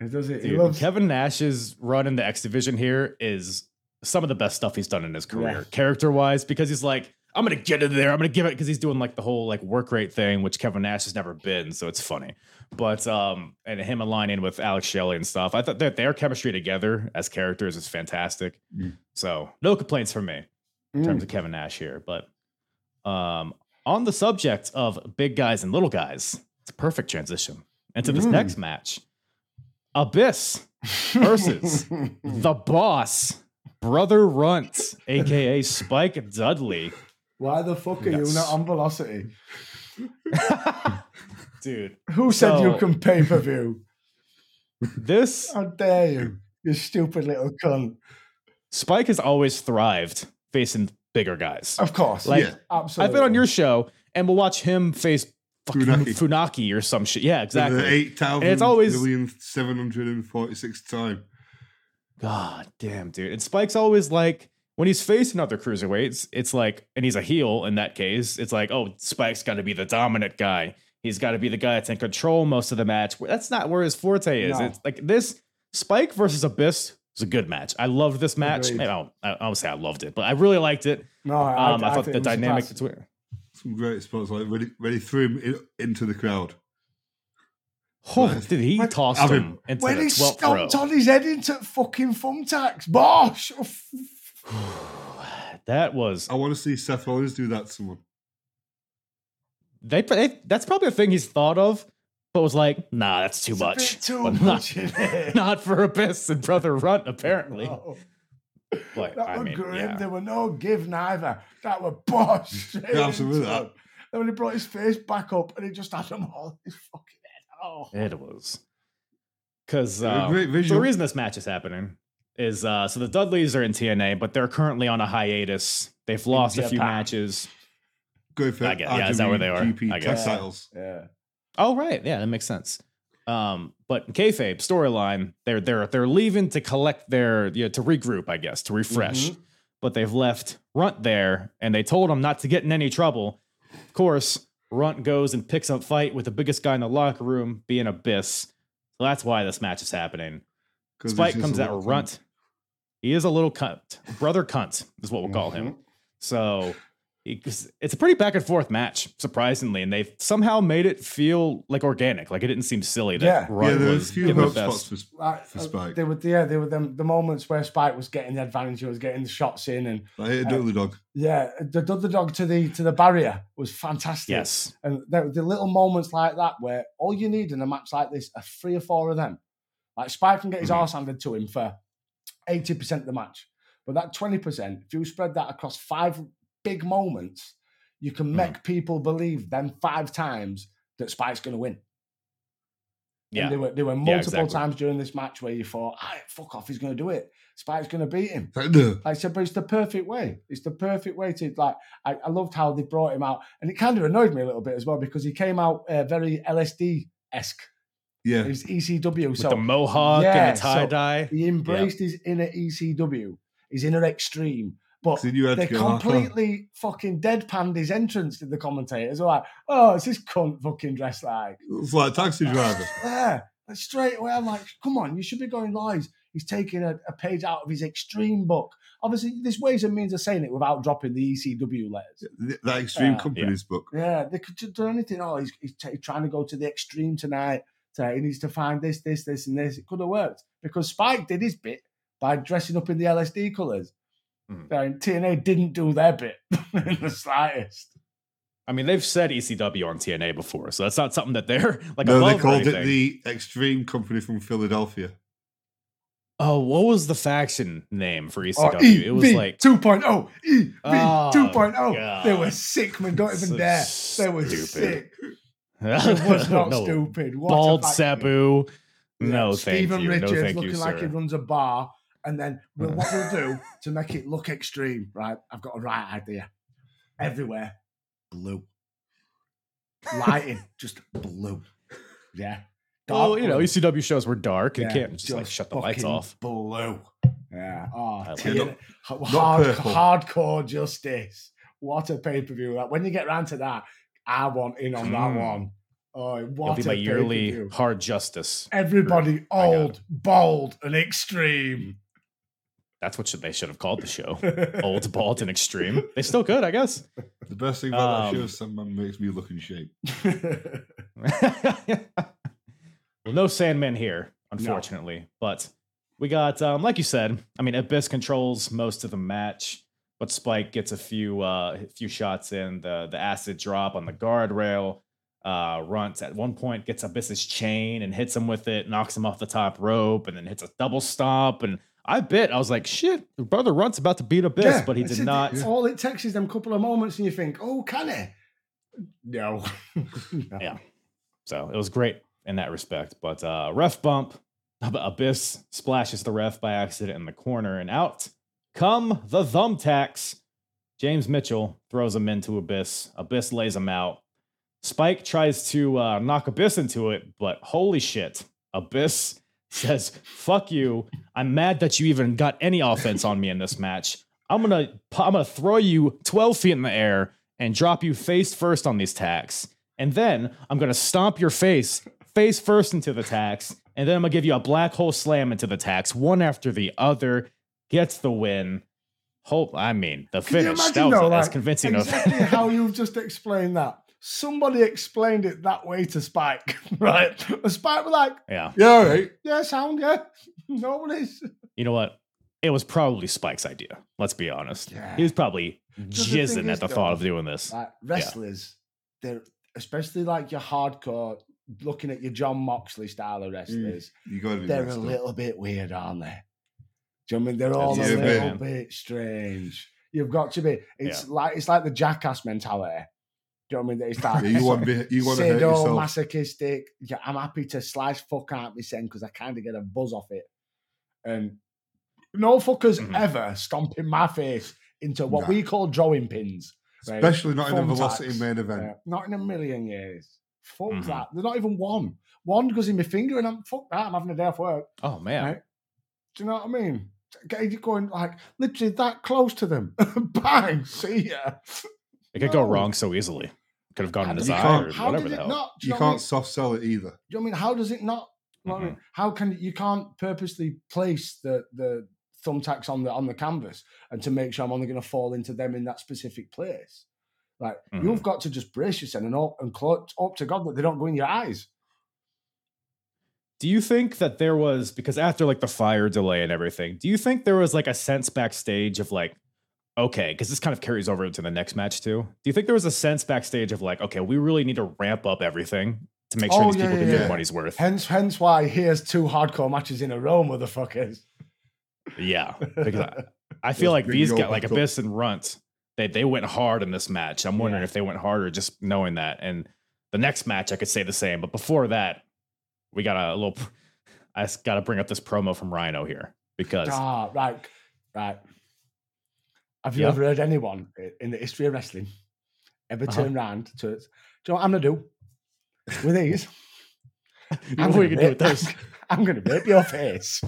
He does it. He Dude, loves. Kevin Nash's run in the X division here is some of the best stuff he's done in his career, Yeah. character wise, because he's like, I'm gonna get in there, I'm gonna give it because he's doing like the whole like work rate thing, which Kevin Nash has never been, so it's funny. But um, and him aligning with Alex Shelley and stuff, I thought that their chemistry together as characters is fantastic. Mm. So no complaints from me in Mm. terms of Kevin Nash here. But um, on the subject of big guys and little guys, it's a perfect transition into this Mm. next match. Abyss versus the boss, Brother Runt, aka Spike Dudley. Why the fuck are you not on velocity? Dude, Who said you can pay per view? this How dare you? You stupid little cunt. Spike has always thrived facing bigger guys. Of course. Like, Yeah. absolutely. I've been on your show and we'll watch him face fucking Funaki. Funaki, or some shit. Yeah, exactly. The eight thousand it's always- million seven hundred and forty six time. God damn, dude. And Spike's always like, when he's facing other cruiserweights, it's like, and he's a heel in that case, it's like, oh, Spike's got to be the dominant guy. He's got to be the guy that's in control most of the match. That's not where his forte is. No. It's like this Spike versus Abyss was a good match. I loved this match. Maybe I, don't, I, I would say I loved it, but I really liked it. No, I, Um, I, thought the it was dynamic surprising. between. Some great spots like when he, when he threw him in, into the crowd. Oh, Nice. did he When- toss him him. into When the he 12th row? stomped on his head into fucking thumbtacks. Bosh! that was I want to see Seth Rollins do that to someone. they, they. That's probably a thing he's thought of, but was like, nah, that's too It's a much. bit too But not- much, isn't not for Abyss and Brother Runt, apparently. No. But That I were mean, grim. yeah. There were no give neither. That were bosh. straight Yeah, absolutely into that. him. Then when he brought his face back up and he just had them all his fucking head. Oh. It was because Yeah, uh, the reason this match is happening is uh, so the Dudleys are in TNA, but they're currently on a hiatus. They've lost a few matches. Go for I get- yeah, is that where they are? GP I guess. titles. Yeah. Oh right, yeah, that makes sense. Um, but in kayfabe storyline, they're they're they're leaving to collect their you know, to regroup, I guess, to refresh. Mhm. But they've left Runt there, and they told him not to get in any trouble. Of course, Runt goes and picks up fight with the biggest guy in the locker room, being Abyss. So that's why this match is happening. 'Cause he's Spike comes a at little Runt. He is a little cunt, brother cunt is what we'll call him. So it's a pretty back and forth match, surprisingly, and they've somehow made it feel like organic. Like it didn't seem silly that Yeah. Yeah, Runt there was was a few giving the hook spots best. for, Like, for uh, Spike. They were, yeah, they were them, the moments where Spike was getting the advantage, he was getting the shots in, and I hate a uh, Dudley dog. yeah, the underdog to the to the barrier was fantastic. Yes, And there, were the little moments like that where all you need in a match like this are three or four of them. Like Spike can get his Mhm. arse handed to him for 80% of the match. But that 20%, if you spread that across five big moments, you can make people believe them five times that Spike's going to win. yeah, And there were, there were multiple exactly. times during this match where you thought, ah, fuck off, he's going to do it. Spike's going to beat him. I said, but it's the perfect way. It's the perfect way to like. I, I loved how they brought him out, and it kind of annoyed me a little bit as well because he came out uh, very LSD esque. Yeah. His ECW, with so the mohawk yeah, and the tie so dye. he embraced his inner ECW, his inner extreme. But he knew how to they go hardcore. completely fucking deadpanned his entrance to the commentators. They're like, "Oh, it's this cunt fucking dressed like." It's like a taxi driver. Yeah, like straight away, I'm like, come on, you should be going live. He's taking a, a page out of his extreme book. Obviously, there's ways and means of saying it without dropping the ECW letters. Th- that extreme Yeah. company's book. Yeah, they could do anything. Oh, he's, he's t- trying to go to the extreme tonight. So he needs to find this, this, this, and this. It could have worked because Spike did his bit by dressing up in the LSD colours. Mhm. And TNA didn't do their bit in the slightest. I mean, they've said ECW on TNA before, so that's not something that they're like no, above they called it the Extreme Company from Philadelphia. Oh, what was the faction name for ECW? Or it was like 2.0. EV Oh, 2.0. They were sick, man. Don't even So dare. They were stupid. sick. It was not No, stupid. What Bald faction. Sabu. Yeah, No, thank Stephen you. Richards no, thank looking you, like he runs a bar. And then well, what we'll do to make it look extreme, right? I've got a right idea. Everywhere, blue. Lighting, just blue. Yeah. Well, Dark you know. ECW shows were dark. You can't just, like shut the lights off. Blue. Yeah. Oh, like TNA it. hard, purple. hardcore justice. What a pay per view! Like, when you get round to that, I want in on that Mm. one. Oh, It'll what be a my yearly pay-per-view. hard justice. Everybody I old, bold, and extreme. That's what should, they should have called the show. Old, bald, and extreme. They still could, I guess. The best thing about that Um, show is Sandman makes me look in shape. well, no Sandman here, unfortunately. But we got, um, like you said, I mean, Abyss controls most of the match, but Spike gets a few uh, a few shots in. The the acid drop on the guardrail. Uh, Runt at one point gets Abyss's chain and hits him with it, knocks him off the top rope, and then hits a double stomp. And I bit, I was like, shit, brother Runt's about to beat Abyss, Yeah, but he did a- not. All it takes is them couple of moments, and you think, "Oh, can he?" No. No. Yeah. So it was great in that respect. But uh, ref bump, Abyss splashes the ref by accident in the corner, and out come the thumbtacks. James Mitchell throws him into Abyss. Abyss lays him out. Spike tries to uh, knock Abyss into it, but holy shit. Abyss says, fuck you. I'm mad that you even got any offense on me in this match. I'm gonna I'm gonna throw you 12 feet in the air and drop you face first on these tacks. And then I'm gonna stomp your face face first into the tacks. And then I'm gonna give you a black hole slam into the tacks, one after the other. Gets the win. Hope I mean the Can you finish. imagine That was though, that's like, convincing exactly of how you've just explained that? Somebody explained it that way to Spike, right? And Spike was like, Yeah. Yeah, all right. "Yeah, sound yeah, nobody's." You know what? It was probably Spike's idea. Let's be honest. Yeah. He was probably Just jizzing is, at the though, thought of doing this. Like wrestlers, they're especially like your hardcore, looking at your Jon Moxley style of mm, wrestlers. You got to be they're a up. little bit weird, aren't they? Do you know what I mean they're all a a bit. little bit strange? You've got to be. It's like it's like the jackass mentality. Do you know what I mean? It's like you want to be, you want to hurt yourself. masochistic. Yeah, I'm happy to slice fuck out my son because I kind of get a buzz off it. And no fuckers Mhm. ever stomping my face into what Nah. we call drawing pins. right? Especially not in a velocity main event. Yeah, not in a million years. Fuck Mhm. that. They're not even one. One goes in my finger and I'm fuck that. I'm having a day off work. Oh man. Right? Do you know what I mean? Get you going like literally that close to them. Bang, see ya. It could go wrong so easily. Could have gone in How his You eye can't- or whatever the hell. not? Do You know what I mean? can't soft sell it either. Do you know what I mean? How does it not? you know what I mean? How can you can't purposely place the the thumbtacks on the on the canvas and to make sure I'm only going to fall into them in that specific place? Like Mhm. you've got to just brace yourself and hope and clo- hope to God that they don't go in your eyes. Do you think that there was because after like the fire delay and everything, do you think there was like a sense backstage of like, okay, because this kind of carries over into the next match too? Do you think there was a sense backstage of like, okay, we really need to ramp up everything to make sure Oh, these yeah, people yeah, can get yeah. their money's worth? Hence, hence why here's two hardcore matches in a row, motherfuckers. Yeah, because I, I feel like these guys, like. Abyss and Runt, they they went hard in this match. I'm wondering if they went harder just knowing that. And the next match, I could say the same. But before that, we got a little. I got to bring up this promo from Rhino here because Ah, right, right. Have you Yeah. ever heard anyone in the history of wrestling ever Uh-huh. turn around to it? Do you know what I'm gonna do with these? what are you gonna do with rape- this? I'm gonna rip your face.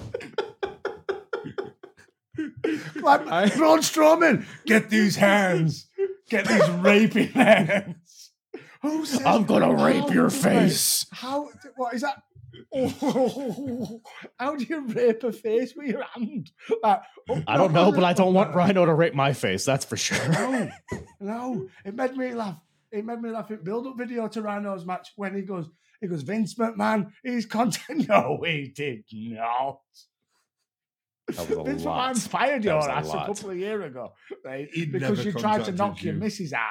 like, I- Braun Strowman, get these hands, get these raping hands. Who says, I'm gonna rape your face. How? What is that? Oh, how do you rape a face with your hand? Like, oh, I don't know, but I don't want. Rhino to rape my face. That's for sure. No, no. It made me laugh. It made me laugh. It build up video to Rhino's match when he goes, he goes, Vince McMahon, he's content. No, he did not. That was a Vince lot. McMahon fired That your was a ass a, couple of years ago, right? He because you tried to contacted knock your you. missus out.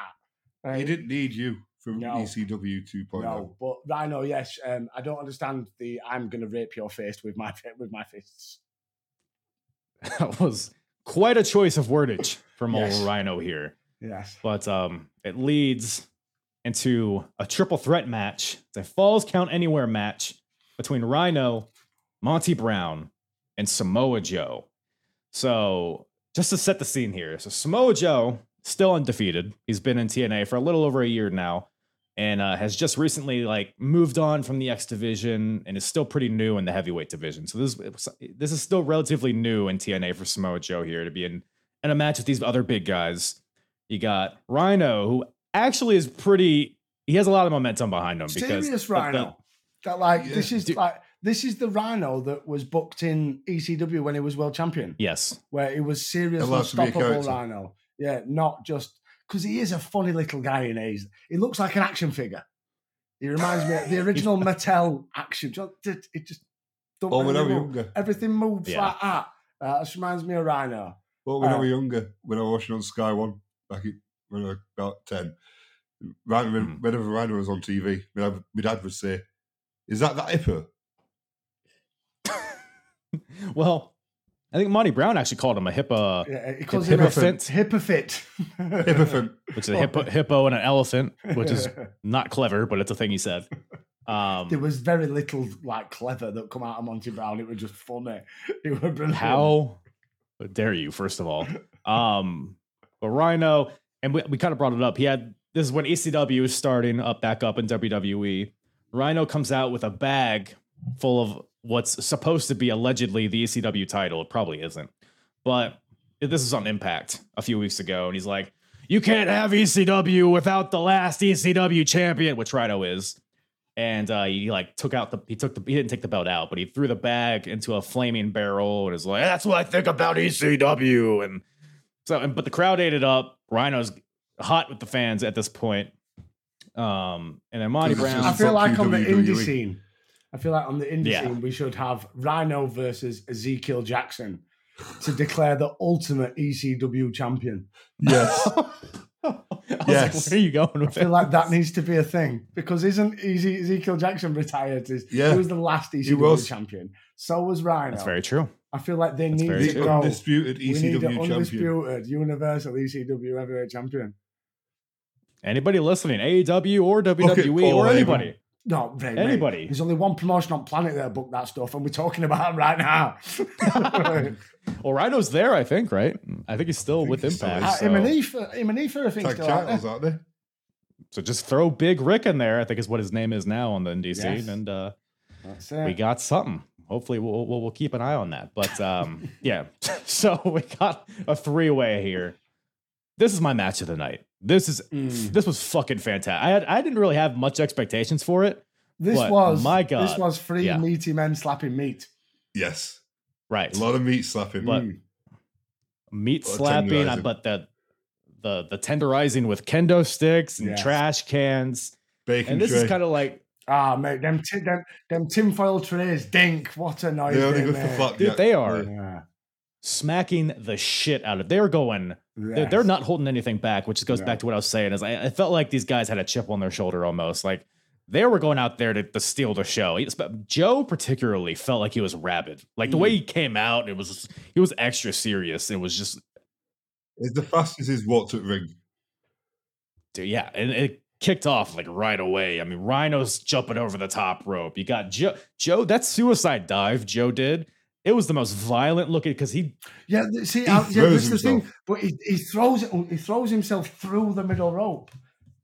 Right? He didn't need you from No. ECW 2.0. No, but Rhino, yes, um, I don't understand the "I'm going to rape your face with my fi- with my fists." That was quite a choice of wordage from Yes. old Rhino here. Yes, but um, it leads into a triple threat match. It's a Falls Count Anywhere match between Rhino, Monty Brown, and Samoa Joe. So, just to set the scene here, so Samoa Joe still undefeated. He's been in TNA for a little over a year now. And uh, has just recently like moved on from the X division and is still pretty new in the heavyweight division. So this this is still relatively new in TNA for Samoa Joe here to be in in a match with these other big guys. You got Rhino, who actually is pretty. He has a lot of momentum behind him because Serious the- the- Rhino. that like Yeah. this is Dude. like this is the Rhino that was booked in ECW when he was world champion, yes, where he was serious, Allowed to be a unstoppable. Rhino. Yeah, not just because he is a funny little guy in A's. He looks like an action figure. He reminds me of the original Mattel action. It just don't Or when I was younger. Everything moves Yeah. like that. Uh, this reminds me of Rhino. Well, when I Uh, was younger, when I was watching on Sky One, back when I was about 10, right, when, Hmm. whenever Rhino was on TV, my dad, my dad would say, Is that that Hippo? well, I think Monty Brown actually called him a hippo, Yeah, he calls him a Hippofit. Hippofit. Which is a hippo, hippo and an elephant, which is not clever, but it's a thing he said. Um, there was very little like clever that come out of Monty Brown. It was just funny. It was brilliant. How dare you, first of all? Um, but Rhino, and we, we kind of brought it up. He had this is when ECW is starting up back up in WWE. Rhino comes out with a bag full of what's supposed to be allegedly the ECW title. It probably isn't, but this is on Impact a few weeks ago, and he's like, "You can't have ECW without the last ECW champion," which Rhino is. And uh, he like took out the he took the he didn't take the belt out, but he threw the bag into a flaming barrel and is like, "That's what I think about ECW." And so, and, but the crowd ate it up. Rhino's hot with the fans at this point. Um, and then Monty Brown. I feel like you, on the WWE. indie scene, I feel like on the indie Yeah. scene we should have Rhino versus Ezekiel Jackson to declare the ultimate ECW champion. Yes. I was like, Yes. where are you going I feel it? like that needs to be a thing because isn't Ezekiel Jackson retired? Is- Yeah. He was the last ECW was. champion. So was Rhino. That's very true. I feel like they That's need to true. the go. undisputed we need ECW an champion. undisputed Universal ECW heavyweight champion. Anybody listening, AEW or WWE Paul or Heyman. anybody. No, mate, mate, Anybody. There's only one promotion on planet that booked that stuff, and we're talking about him right now. Well, Rhino's there, I think, right? I think he's still think with he's Impact. Uh, him and so- Aoife, him and I think, Tag still out titles, there. aren't they? So just throw Big Rick in there. I think is what his name is now on the indie scene, Yes. and uh, That's it. we got something. Hopefully, we'll, we'll we'll keep an eye on that. But um, yeah, so we got a three way here. This is my match of the night. This is Mm. this was fucking fantastic. I had I didn't really have much expectations for it. This was my god. This was three yeah. meaty men slapping meat. Yes. Right, A lot of meat slapping. But- Mm. meat slapping, but the the the tenderizing with kendo sticks and Yes. trash cans, Bacon and this tray. is kind of like Ah, mate, them, ti- them, them tinfoil trays, dink. What a noise. They're only good for fuck. dude. yeah. They are Yeah. smacking the shit out of. They're going. They're, they're not holding anything back, which goes No. back to what I was saying. Is I, I felt like these guys had a chip on their shoulder almost. Like they were going out there to, to steal the show. He- Joe particularly felt like he was rabid. Like the way Mm. he came out, it was he was extra serious. It was just It's the fastest he's walked at ring. dude, yeah, and it kicked off like right away. I mean, Rhino's jumping over the top rope. You got Joe. Joe, that suicide dive Joe did. It was the most violent looking because he Yeah, see, He I, yeah, throws that's the thing. But he, he throws it. He throws himself through the middle rope.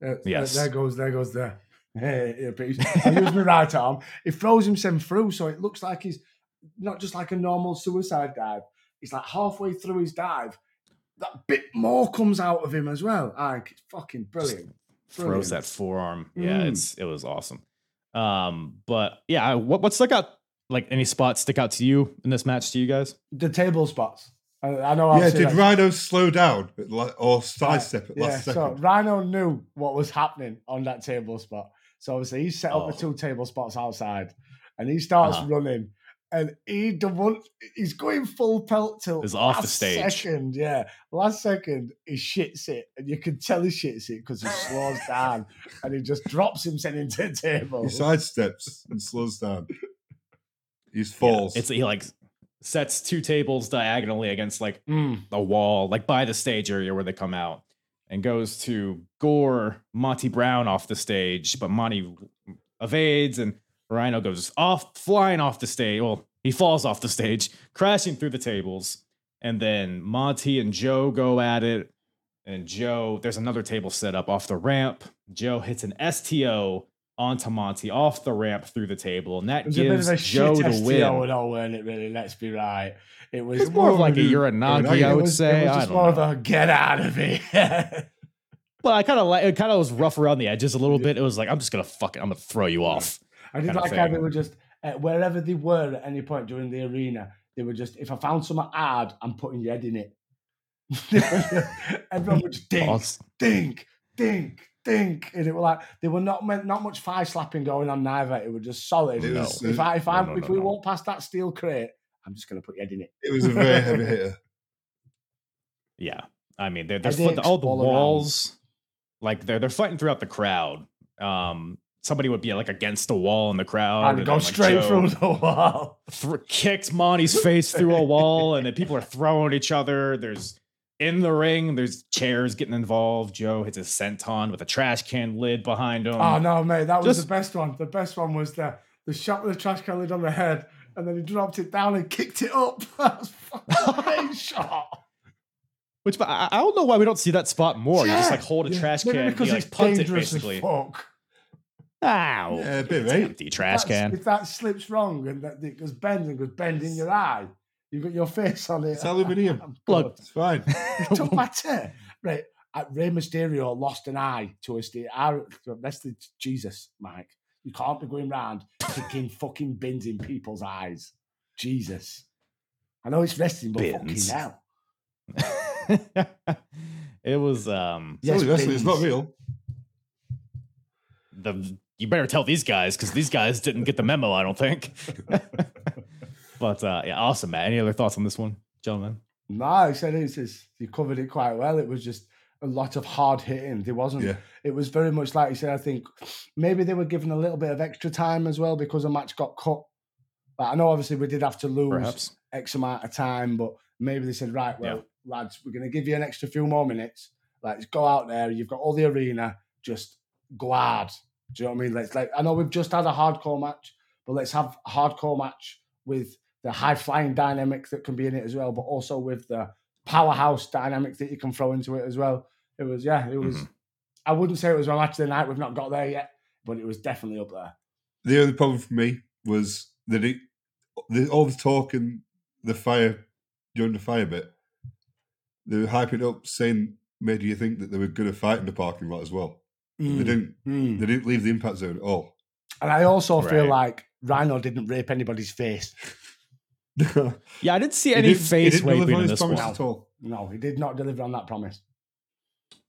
Uh, Yes. there goes. There goes there. Hey. I use my right arm. He throws himself through, so it looks like he's not just like a normal suicide dive. He's like halfway through his dive. That bit more comes out of him as well. I think it's fucking brilliant. throws that forearm. Yeah, Mm. it's it was awesome. Um, but yeah, what what stuck out? Like any spots stick out to you in this match to you guys? The table spots. I, I know. yeah, did that- Rhino slow down or sidestep at Yeah, last so second? Rhino knew what was happening on that table spot. So obviously he set up the Oh. two table spots outside and he starts Uh-huh. running and he the one he's going full pelt till Is off the last stage. Second, yeah. Last second he shits it and you can tell he shits it because he slows down and he just drops himself into the table. He sidesteps and slows down. He Yeah, it's he like sets two tables diagonally against like Mm, a wall, like by the stage area where they come out, and goes to gore Monty Brown off the stage, but Monty evades and Rhino goes off, flying off the stage. Well, he falls off the stage, crashing through the tables, and then Monty and Joe go at it. and Joe. There's another table set up off the ramp. Joe hits an STO onto Monty off the ramp through the table, and that It a bit gives of a Joe the STO win. and all, weren't it? Really, let's be right. It was more of like a Uranage, I would was, say. It was I just don't more know. of a get out of here. But I kind of like it. Kind of was rough around the edges a little bit. It was like I'm just gonna fuck it. I'm gonna throw you off. I did like how they were just uh, wherever they were at any point during the arena. They were just if I found something hard, I'm putting your head in it. Everyone would just dink, dink, dink, dink, and it were like they were not meant not much fire slapping going on neither. It was just solid. It No. was, If uh, I if I no, no, if no, we no. walk past that steel crate, I'm just gonna put your head in it. it was a very heavy hitter. Yeah, I mean they're they're Headaches flipping all the all around. walls. Like they're they're fighting throughout the crowd. Um, somebody would be like against the wall in the crowd and go then, like, straight Joe through the wall. thr- kicks Monty's face through a wall, and then people are throwing each other. There's in the ring. There's chairs getting involved. Joe hits a senton with a trash can lid behind him. Oh no, mate, that was Just- the best one. The best one was the the shot with the trash can lid on the head, and then he dropped it down and kicked it up. That was fucking a great shot. Which but I, I don't know why we don't see that spot more. You just like hold a yeah. trash Maybe can, and because you it's like punt it dangerous as basically. fuck. Ow! Yeah, a bit It's right. empty trash If that's- can. If that slips wrong and that it goes bend and goes bend in your eye, you've got your face on it. It's aluminium. I'm Look. It's fine. It don't matter. Right. Uh, Rey Mysterio lost an eye to a steel. That's the Jesus, Mike. You can't be going around kicking fucking bins in people's eyes. Jesus. I know it's wrestling, but Bins. fucking hell. it was um It's it's not real. the you better tell these guys because these guys didn't get the memo, I don't think. But uh yeah, awesome, man. Any other thoughts on this one, gentlemen? No, I said it's just, you covered it quite well. It was just a lot of hard hitting. There wasn't. Yeah. It was very much like you said. I think maybe they were given a little bit of extra time as well because a match got cut. Like, I know obviously we did have to lose Perhaps. X amount of time, but maybe they said, right, well, Yeah. lads, we're going to give you an extra few more minutes. Let's go out there. You've got all the arena. Just go hard. Do you know what I mean? Let's like I know we've just had a hardcore match, but let's have a hardcore match with the high flying dynamics that can be in it as well, but also with the powerhouse dynamics that you can throw into it as well. It was yeah, it was. Mhm. I wouldn't say it was my match of the night. We've not got there yet, but it was definitely up there. The only problem for me was that it, the, all the talk and the fire during the fire bit, they were hyping up, saying made you think that they were going to fight in the parking lot as well. They Mm, didn't. mm. They didn't leave the impact zone at all. And I also feel like Rhino didn't rape anybody's face. Yeah, I didn't see any didn't- face didn't deliver raping on in this one. at all. No, he did not deliver on that promise.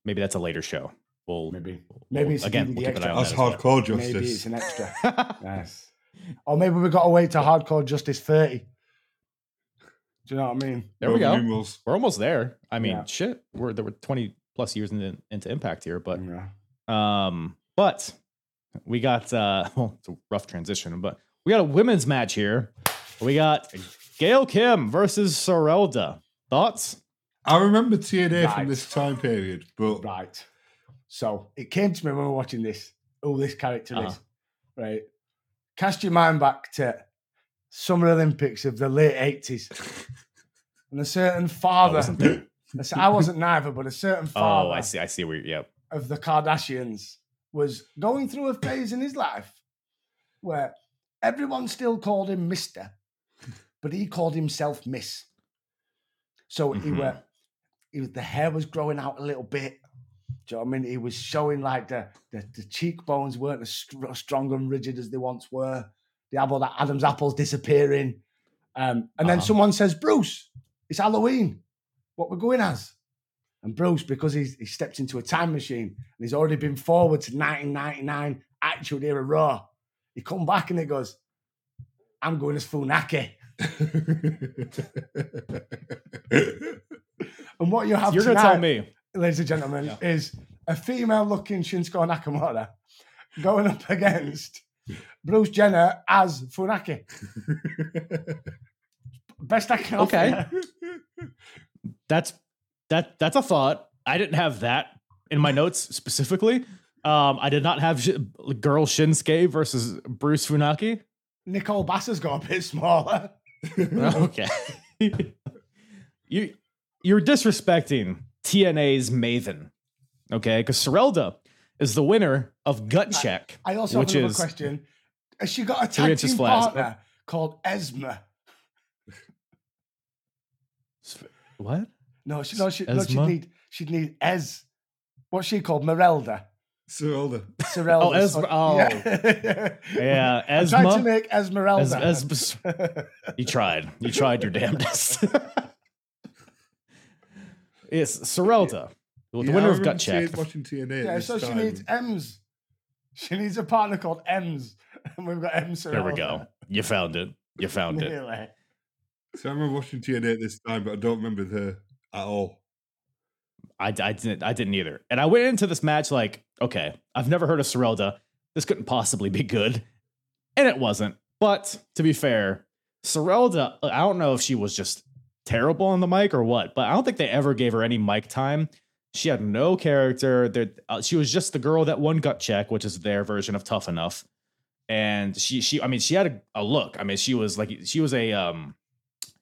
Maybe that's a later show. We'll Maybe, we'll- maybe it's again again we'll the keep an eye extra. on That's that as well. hardcore Maybe it's an extra. yes. Or maybe we got to wait to hardcore justice thirty. Do you know what I mean? There we go. numerals. We're almost there. I mean, Yeah. shit. We're there were 20 plus years into, into impact here, but Yeah. Um, but we got uh well, it's a rough transition, but we got a women's match here. We got Gail Kim versus Sirelda. Thoughts? I remember TNA Right. from this time period, but Right. So it came to me when we were watching this. Oh, this character Uh-huh. is right. Cast your mind back to Summer Olympics of the late eighties, and a certain I father. wasn't there. I wasn't neither, but a certain father. Oh, father I see. I see where yep. of the Kardashians was going through a phase in his life where everyone still called him Mister, but he called himself Miss. So he Mhm. were, he was, the hair was growing out a little bit. Do you know what I mean? He was showing like the the, the cheekbones weren't as str- strong and rigid as they once were. They have all that Adam's apples disappearing. Um, and then Uh-huh. someone says, Bruce, it's Halloween. What we're going as? And Bruce, because he's he stepped into a time machine and he's already been forward to 1999 Attitude Era Raw, he come back and he goes, I'm going as Funaki. And what you have You're gonna tonight, tell me. ladies and gentlemen, Yeah. is a female-looking Shinsuke Nakamura going up against Bruce Jenner as Funaki. Best I can Okay. That's that that's a thought. I didn't have that in my notes specifically. Um, I did not have sh- girl Shinsuke versus Bruce Funaki. Nicole Bass has got a bit smaller. okay. you you're disrespecting TNA's Maven. Okay, because Sirelda is the winner of Gut Check, I also which have another is question. Has she got a tag inches team flat. partner called Esma? what? No, she, no, she, no, she'd need she'd need Ez. What's she called? Merelda. So older. Sirelda. Oh, so- Esma- oh. yeah. Yeah, I'm trying to make Esmeralda. Es- Es- you tried. You tried your damnedest. it's Sirelda, the Yeah, winner of remember Gut Check. Watching TNA. yeah, this so she needs M's. She needs a partner called M's. And we've got M There we go. You found it. You found it. So I remember watching TNA at this time, but I don't remember her at all. I, I didn't I didn't either. And I went into this match like, okay, I've never heard of Sirelda. This couldn't possibly be good. And it wasn't. But to be fair, Sirelda, I don't know if she was just terrible on the mic or what, but I don't think they ever gave her any mic time. She had no character. Uh, she was just the girl that won gut check, which is their version of tough enough. And she, she, I mean, she had a, a look. I mean, she was like, she was a, um,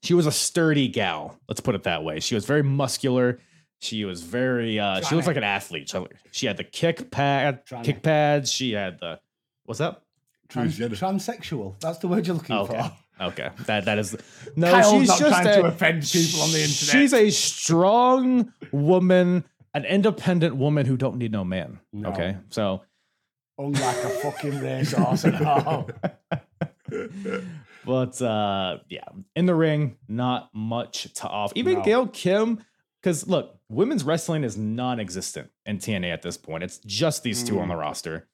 she was a sturdy gal. Let's put it that way. She was very muscular. She was very, uh, she looks like an athlete. She- She had the kick pad, Trying kick to- pads. She had the, what's up? Trans- Transgender. transsexual. That's the word you're looking Okay. for. Okay, that that is no. Kyle's she's not just trying a, to offend people on the internet. She's a strong woman, an independent woman who don't need no man. No. Okay, so Unlike a fucking racehorse and all. but uh yeah, in the ring, not much to off. Even No. Gail Kim, because look, women's wrestling is non-existent in TNA at this point. It's just these two on Mm. the roster.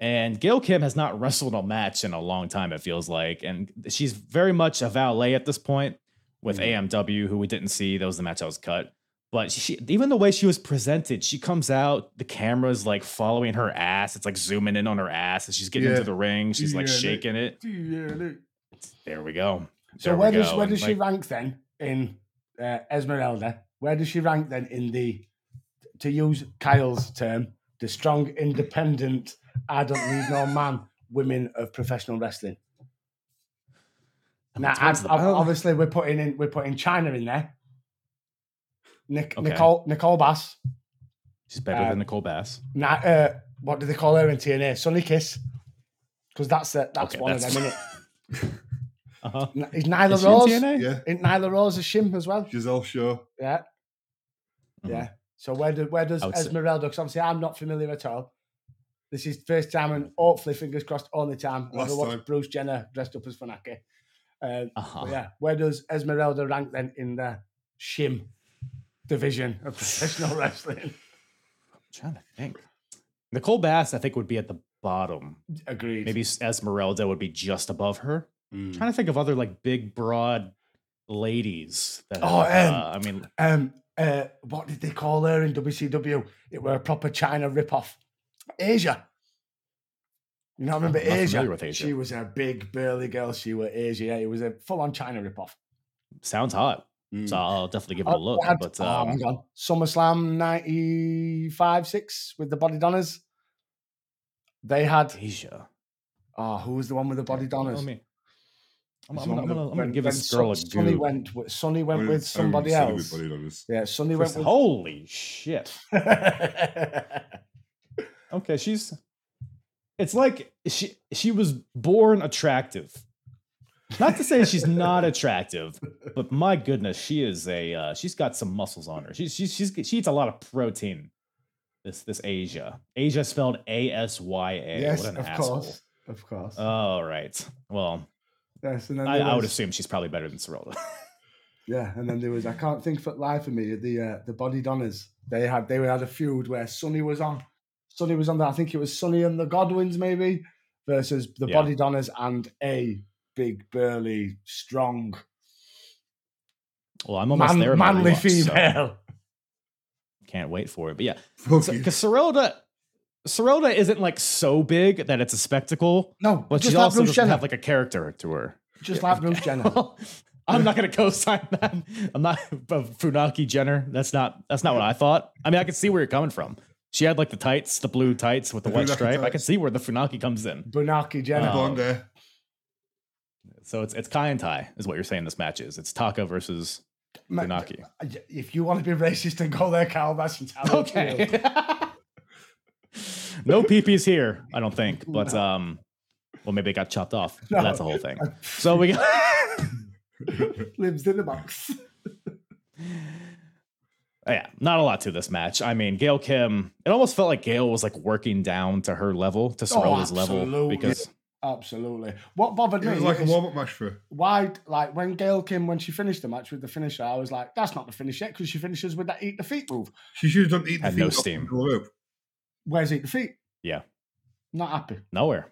And Gail Kim has not wrestled a match in a long time, it feels like. And she's very much a valet at this point with Mm. AMW, who we didn't see. That was the match I was cut. But she, even the way she was presented, she comes out, the camera's like following her ass. It's like zooming in on her ass as she's getting Yeah. into the ring. She's like Yeah, they- shaking it. There we go. So where does go. where does she like, rank then in uh, Esmeralda? Where does she rank then in the, to use Kyle's term, the strong, independent, I don't need no man, women of professional wrestling? Now, I've- the I've- obviously, we're putting in we're putting Chyna in there. Nick, Okay. Nicole Nicole Bass. She's better uh, than Nicole Bass. Ni- uh, what do they call her in TNA? Sunny Kiss. Because that's the, that's Okay, one that's- of them, isn't it? Uh-huh. it? Is Nyla Is she in Rose? TNA? yeah, Isn't Nyla Rose a shim as well? she's Shaw. Yeah. Mhm. Yeah. So where do where does I would say- Esmeralda? Because obviously I'm not familiar at all. This is first time and hopefully fingers crossed only time I've Last ever watched time. Bruce Jenner dressed up as Funaki. Uh, Uh-huh. yeah. Where does Esmeralda rank then in the shim division of professional wrestling? I'm trying to think. Nicole Bass, I think, would be at the bottom. Agreed. Maybe Esmeralda would be just above her. Mm. trying to think of other like big, broad ladies. That Oh, have, um, uh, I mean, Um, uh, what did they call her in WCW? It were a proper Chyna ripoff. Asya. You know, I remember Asya? Asya. She was a big burly girl. She was Asya. Yeah, it was a full-on Chyna ripoff. sounds hot. So I'll definitely give it a Oh, look. had- But oh, um, hang on. SummerSlam 95 6 with the Body Donnas. They had, Asya. oh, who was the one with the Body Donnas? Let me- I'm, I'm, one I'm gonna, I'm gonna give when this girl a Son- Sunny go. went with Sunny went I with somebody Sunny else. with Yeah, Sunny went with. Holy shit. Okay, she's. It's like she she was born attractive. Not to say she's not attractive, but my goodness, she is a uh, she's got some muscles on her. She's she's she's she eats a lot of protein. This this Asya Asya spelled A S Y A. yes, what an of asshole. course. Of course. All right. Well, yes, and then I, there I would assume she's probably better than Sirelda. Yeah, and then there was I can't think for life of me the uh, the Body Donnas. They had they had a feud where Sunny was on. Sunny was on there. I think it was Sunny and the Godwins maybe versus the Yeah. Body Donnas and a big burly strong well, I'm almost man, there. manly rewatch, so female. can't wait for it. But yeah, because Sirelda, Sirelda isn't like so big that it's a spectacle, No, but just she also Bruce doesn't Jenner. have like a character to her. just like Bruce Jenner. Well, I'm not gonna co-sign that. I'm not but Funaki Jenner. That's not that's not what I thought. I mean, I can see where you're coming from. She had like the tights, the blue tights with the The white Funaki stripe. I can see where the Funaki comes in. Bunaki Jenner. Blonde hair. So it's it's Kai En Tai is what you're saying this match is. It's Taka versus Ma- Funaki. Uh, if you want to be racist and go there, Carl, that's entirely up to you. Okay. no peepees here, I don't think. But um, well, maybe it got chopped off. No. That's the whole thing. So we got. Lives in the box. yeah, not a lot to this match. I mean, Gail Kim. It almost felt like Gail was like working down to her level, to Sorelli's level, absolutely. because Absolutely. What bothered It me was like a warm up match for why, like, when Gail Kim, when she finished the match with the finisher, I was like, that's not the finish yet because she finishes with that eat the feet move. She should have done eat the Had feet no off steam. The rope. Where's eat the feet? Yeah. Not happy. nowhere.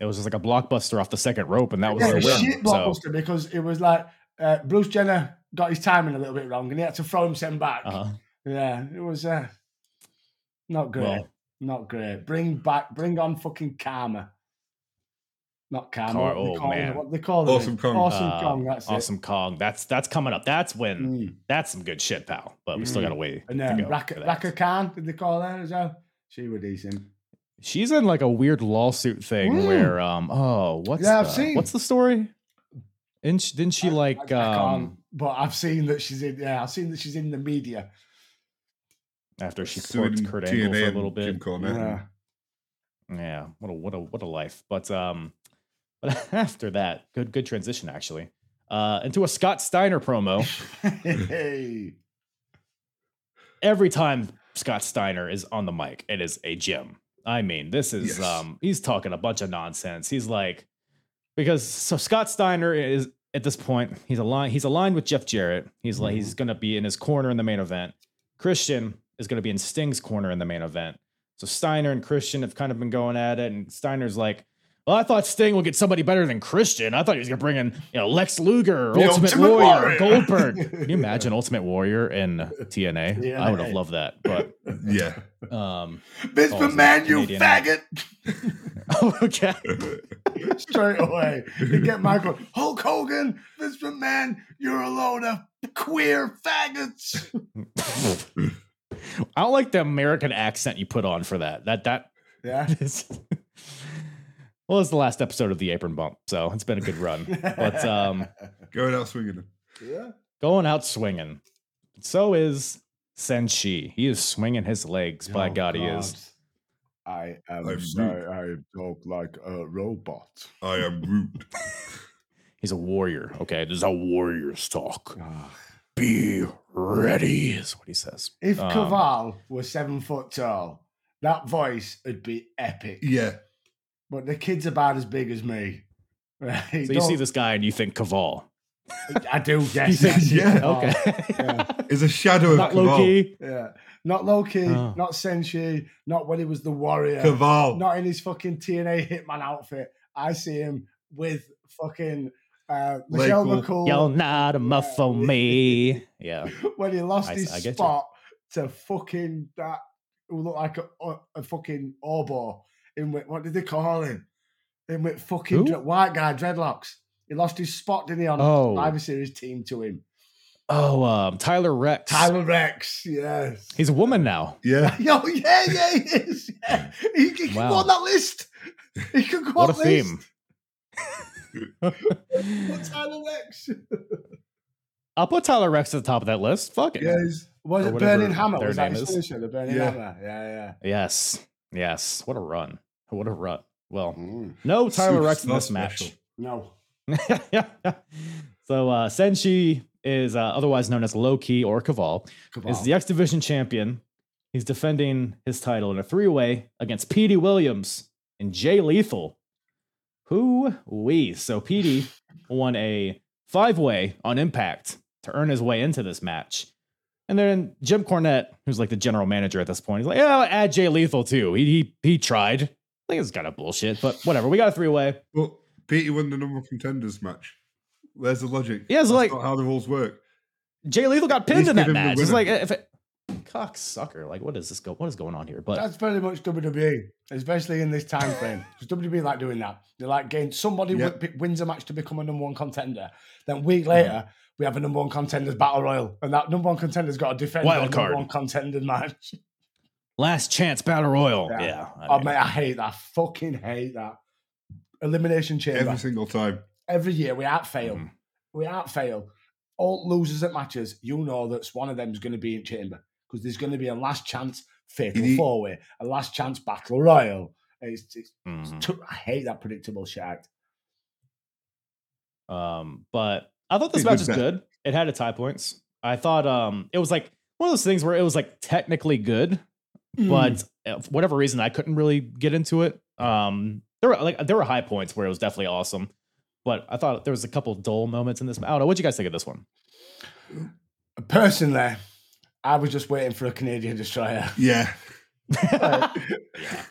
It was just like a blockbuster off the second rope, and that was Yeah, their it was shit win. So blockbuster because it was like uh, Bruce Jenner got his timing a little bit wrong and he had to throw himself back. uh Yeah, it was uh, not great. well, not great. Bring back, bring on fucking Kharma. Not Kharma. Car- what, they oh, call it, man. what they call it? Awesome Kong. Awesome uh, Kong. That's awesome Kong. That's that's coming up. That's when. Mm. that's some good shit, pal. But we still Mm. gotta wait. And then Raka, for that. Raka Khan, did they call her as well? She was decent. She's in like a weird lawsuit thing Mm. where um oh what's Yeah, I've seen. what's the story? Didn't she, didn't she I- like I, I can't, um but I've seen that she's in. Yeah, I've seen that she's in the media. after she Suing Kurt Angle for a little and Jim bit? Cornette. Yeah. Yeah, what a what a what a life. But um but after that, good good transition actually. Uh into a Scott Steiner promo. hey. Every time Scott Steiner is on the mic, it is a gym. I mean, this is Yes. um he's talking a bunch of nonsense. He's like because so Scott Steiner is at this point, he's aligned he's aligned with Jeff Jarrett. He's like he's gonna be in his corner in the main event. Christian is gonna be in Sting's corner in the main event. So Steiner and Christian have kind of been going at it, and Steiner's like, Well, I thought Sting would get somebody better than Christian. I thought he was gonna bring in, you know, Lex Luger, The Ultimate, Ultimate Warrior, Warrior. Goldberg. Can you imagine Ultimate Warrior in TNA? Yeah. I would have loved that. But Yeah. um Vince Balls of McMahon, you Canadian. faggot. okay. Straight away. You get Michael, Hulk Hogan, Vince McMahon, you're a load of queer faggots. I don't like the American accent you put on for that. That that Yeah. is well, it's the last episode of the Apron Bump, so it's been a good run. But um, Going out swinging. yeah. going out swinging. So is Senshi. He is swinging his legs. By Oh, God, he is. I am I'm sorry, I talk like a robot. I am rude. He's a warrior. Okay, this is how warriors talk. Be ready, is what he says. If Um, Kaval was seven foot tall, that voice would be epic. Yeah. But the kid's about as big as me. Right? So you see Don't- this guy and you think Kaval. I do, yes. You think- yes, yeah, Kaval. Okay. Yeah. Is a shadow of Not low Kaval. key. Yeah. Not Low Ki, Oh. not Senshi, not when he was the warrior, Kaval. not in his fucking TNA Hitman outfit. I see him with fucking uh, Michelle Cool. McCool You're not a muff for me. Yeah. when he lost I- his I get you. spot to fucking that who looked like a, a, a fucking oboe in with, what did they call him? In with fucking dre- white guy dreadlocks. He lost his spot, didn't he, on Oh. Survivor Series team to him. Oh, um, Tyler Reks. Tyler Reks, yes. He's a woman now. Yeah. Yo, yeah, yeah, he is. Yeah. He, he can go on that list. He can go What a on this. theme. Put Tyler Reks. I'll put Tyler Reks at the top of that list. Fuck it. Yeah. Was Or it Burning Hammer? Was that his is. finisher? The Burning Yeah. Hammer. Yeah, Yes. Yes. What a run. What a run. Well. Mm. no Tyler Reks in Superstar this match. No. so uh Senshi is uh, otherwise known as Low Ki or Kaval. Come Is the X Division champion. He's defending his title in a three-way against Petey Williams and Jay Lethal. Who we? So Petey won a five-way on Impact to earn his way into this match. And then Jim Cornette, who's like the general manager at this point, he's like, "Yeah, I'll add Jay Lethal too." He he, he tried. I think it's kind of bullshit, but whatever. We got a three-way. But Petey won the number one contenders match. Where's the logic? Yeah, it's That's like- not how the rules work. Jay Lethal got pinned in that give him the match. It's winner. like if it, cock sucker. Like what is this go? What is going on here? But That's very much WWE, especially in this time frame. Because WWE like doing that. They like getting somebody Yeah. wi- wins a match to become a number one contender. Then week later, we have a number one contenders battle royal, and that number one contender's got to defend Wild their card. number one contender match. last chance battle royal. Yeah. Yeah. I Oh mean, mate, I hate that. I fucking hate that. Elimination chamber. Every Every, single time. Every year we out fail. Mhm. We out fail. all losers at matches, you know that one of them is going to be in chamber because there's going to be a last chance fatal need- four way, a last chance battle royal. It's, it's, Mhm. too- I hate that predictable shit. Um, but I thought this Pretty match good was good. It had its high points. I thought um it was like one of those things where it was like technically good, Mm. but uh, for whatever reason I couldn't really get into it. Um, there were like there were high points where it was definitely awesome, but I thought there was a couple dull moments in this. I don't know. What'd you guys think of this one? personally, I was just waiting for a Canadian destroyer. Yeah. I,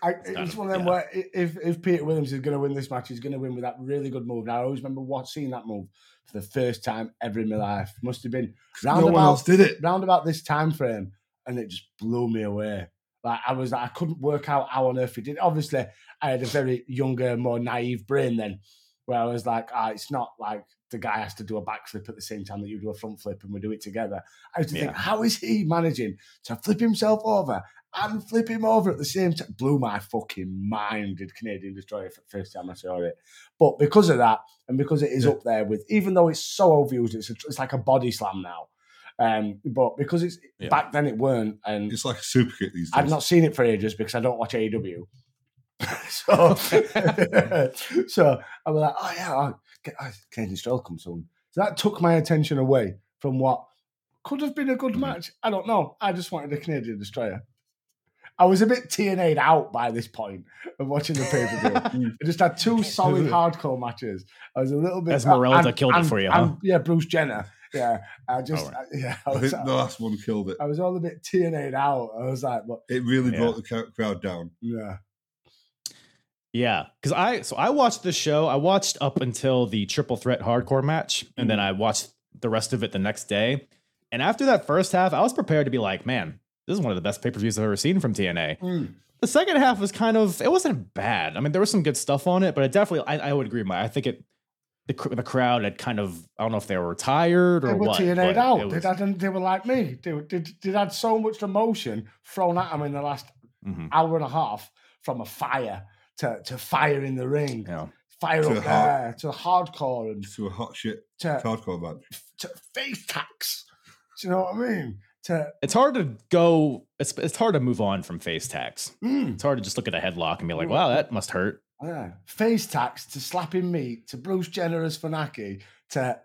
kind it's one of them yeah. where if if Peter Williams is going to win this match, he's going to win with that really good move. And I always remember what seeing that move for the first time ever in my life. Must have been round no one about else did it. round about this time frame, and it just blew me away. Like I was, I couldn't work out how on earth he did. Obviously, I had a very younger, more naive brain then, where I was like, ah, it's not like the guy has to do a backflip at the same time that you do a front flip, and we do it together. I used to think, how is he managing to flip himself over and flip him over at the same time? Blew my fucking mind. Did Canadian Destroyer for the first time I saw it, but because of that, and because it is Yeah. up there with, even though it's so overused, it's a, it's like a body slam now. Um, but because it's Yeah. back then it weren't, and It's like a super kick these days. I've not seen it for ages because I don't watch AEW. so, so I was like, oh yeah, oh, Ca- oh, Canadian Stroll comes soon. So that took my attention away from what could have been a good Mhm. match. I don't know. I just wanted a Canadian Destroyer. I was a bit TNA'd out by this point of watching the pay per view. I just had two solid hardcore matches. I was a little bit Esmeralda and- killed it for you, and- huh? Yeah, Bruce Jenner. Yeah, I just Alright. I- yeah. I I think the last one killed it. I was all a bit TNA'd out. I was like, but It really Yeah. brought the crowd down. yeah. Yeah, because I so I watched the show. I watched up until the triple threat hardcore match, and then I watched the rest of it the next day. And after that first half, I was prepared to be like, "Man, this is one of the best pay per views I've ever seen from TNA." Mm. The second half was kind of it wasn't bad. I mean, there was some good stuff on it, but it definitely I, I would agree. with My I think it the the crowd had kind of I don't know if they were tired or They were what. TNA'd out. it They, had, they were like me. They, they, they had so much emotion thrown at them in the last Mhm, hour and a half from a fire to, to fire in the ring, yeah. fire To up hard- there, to hardcore and to a hot shit to, hardcore match. to face tax. Do you know what I mean? To It's hard to go. It's it's hard to move on from face tax. mm, It's hard to just look at a headlock and be like, "Wow, that must hurt." Yeah, face tax to slapping meat to Bruce Jenner as Funaki to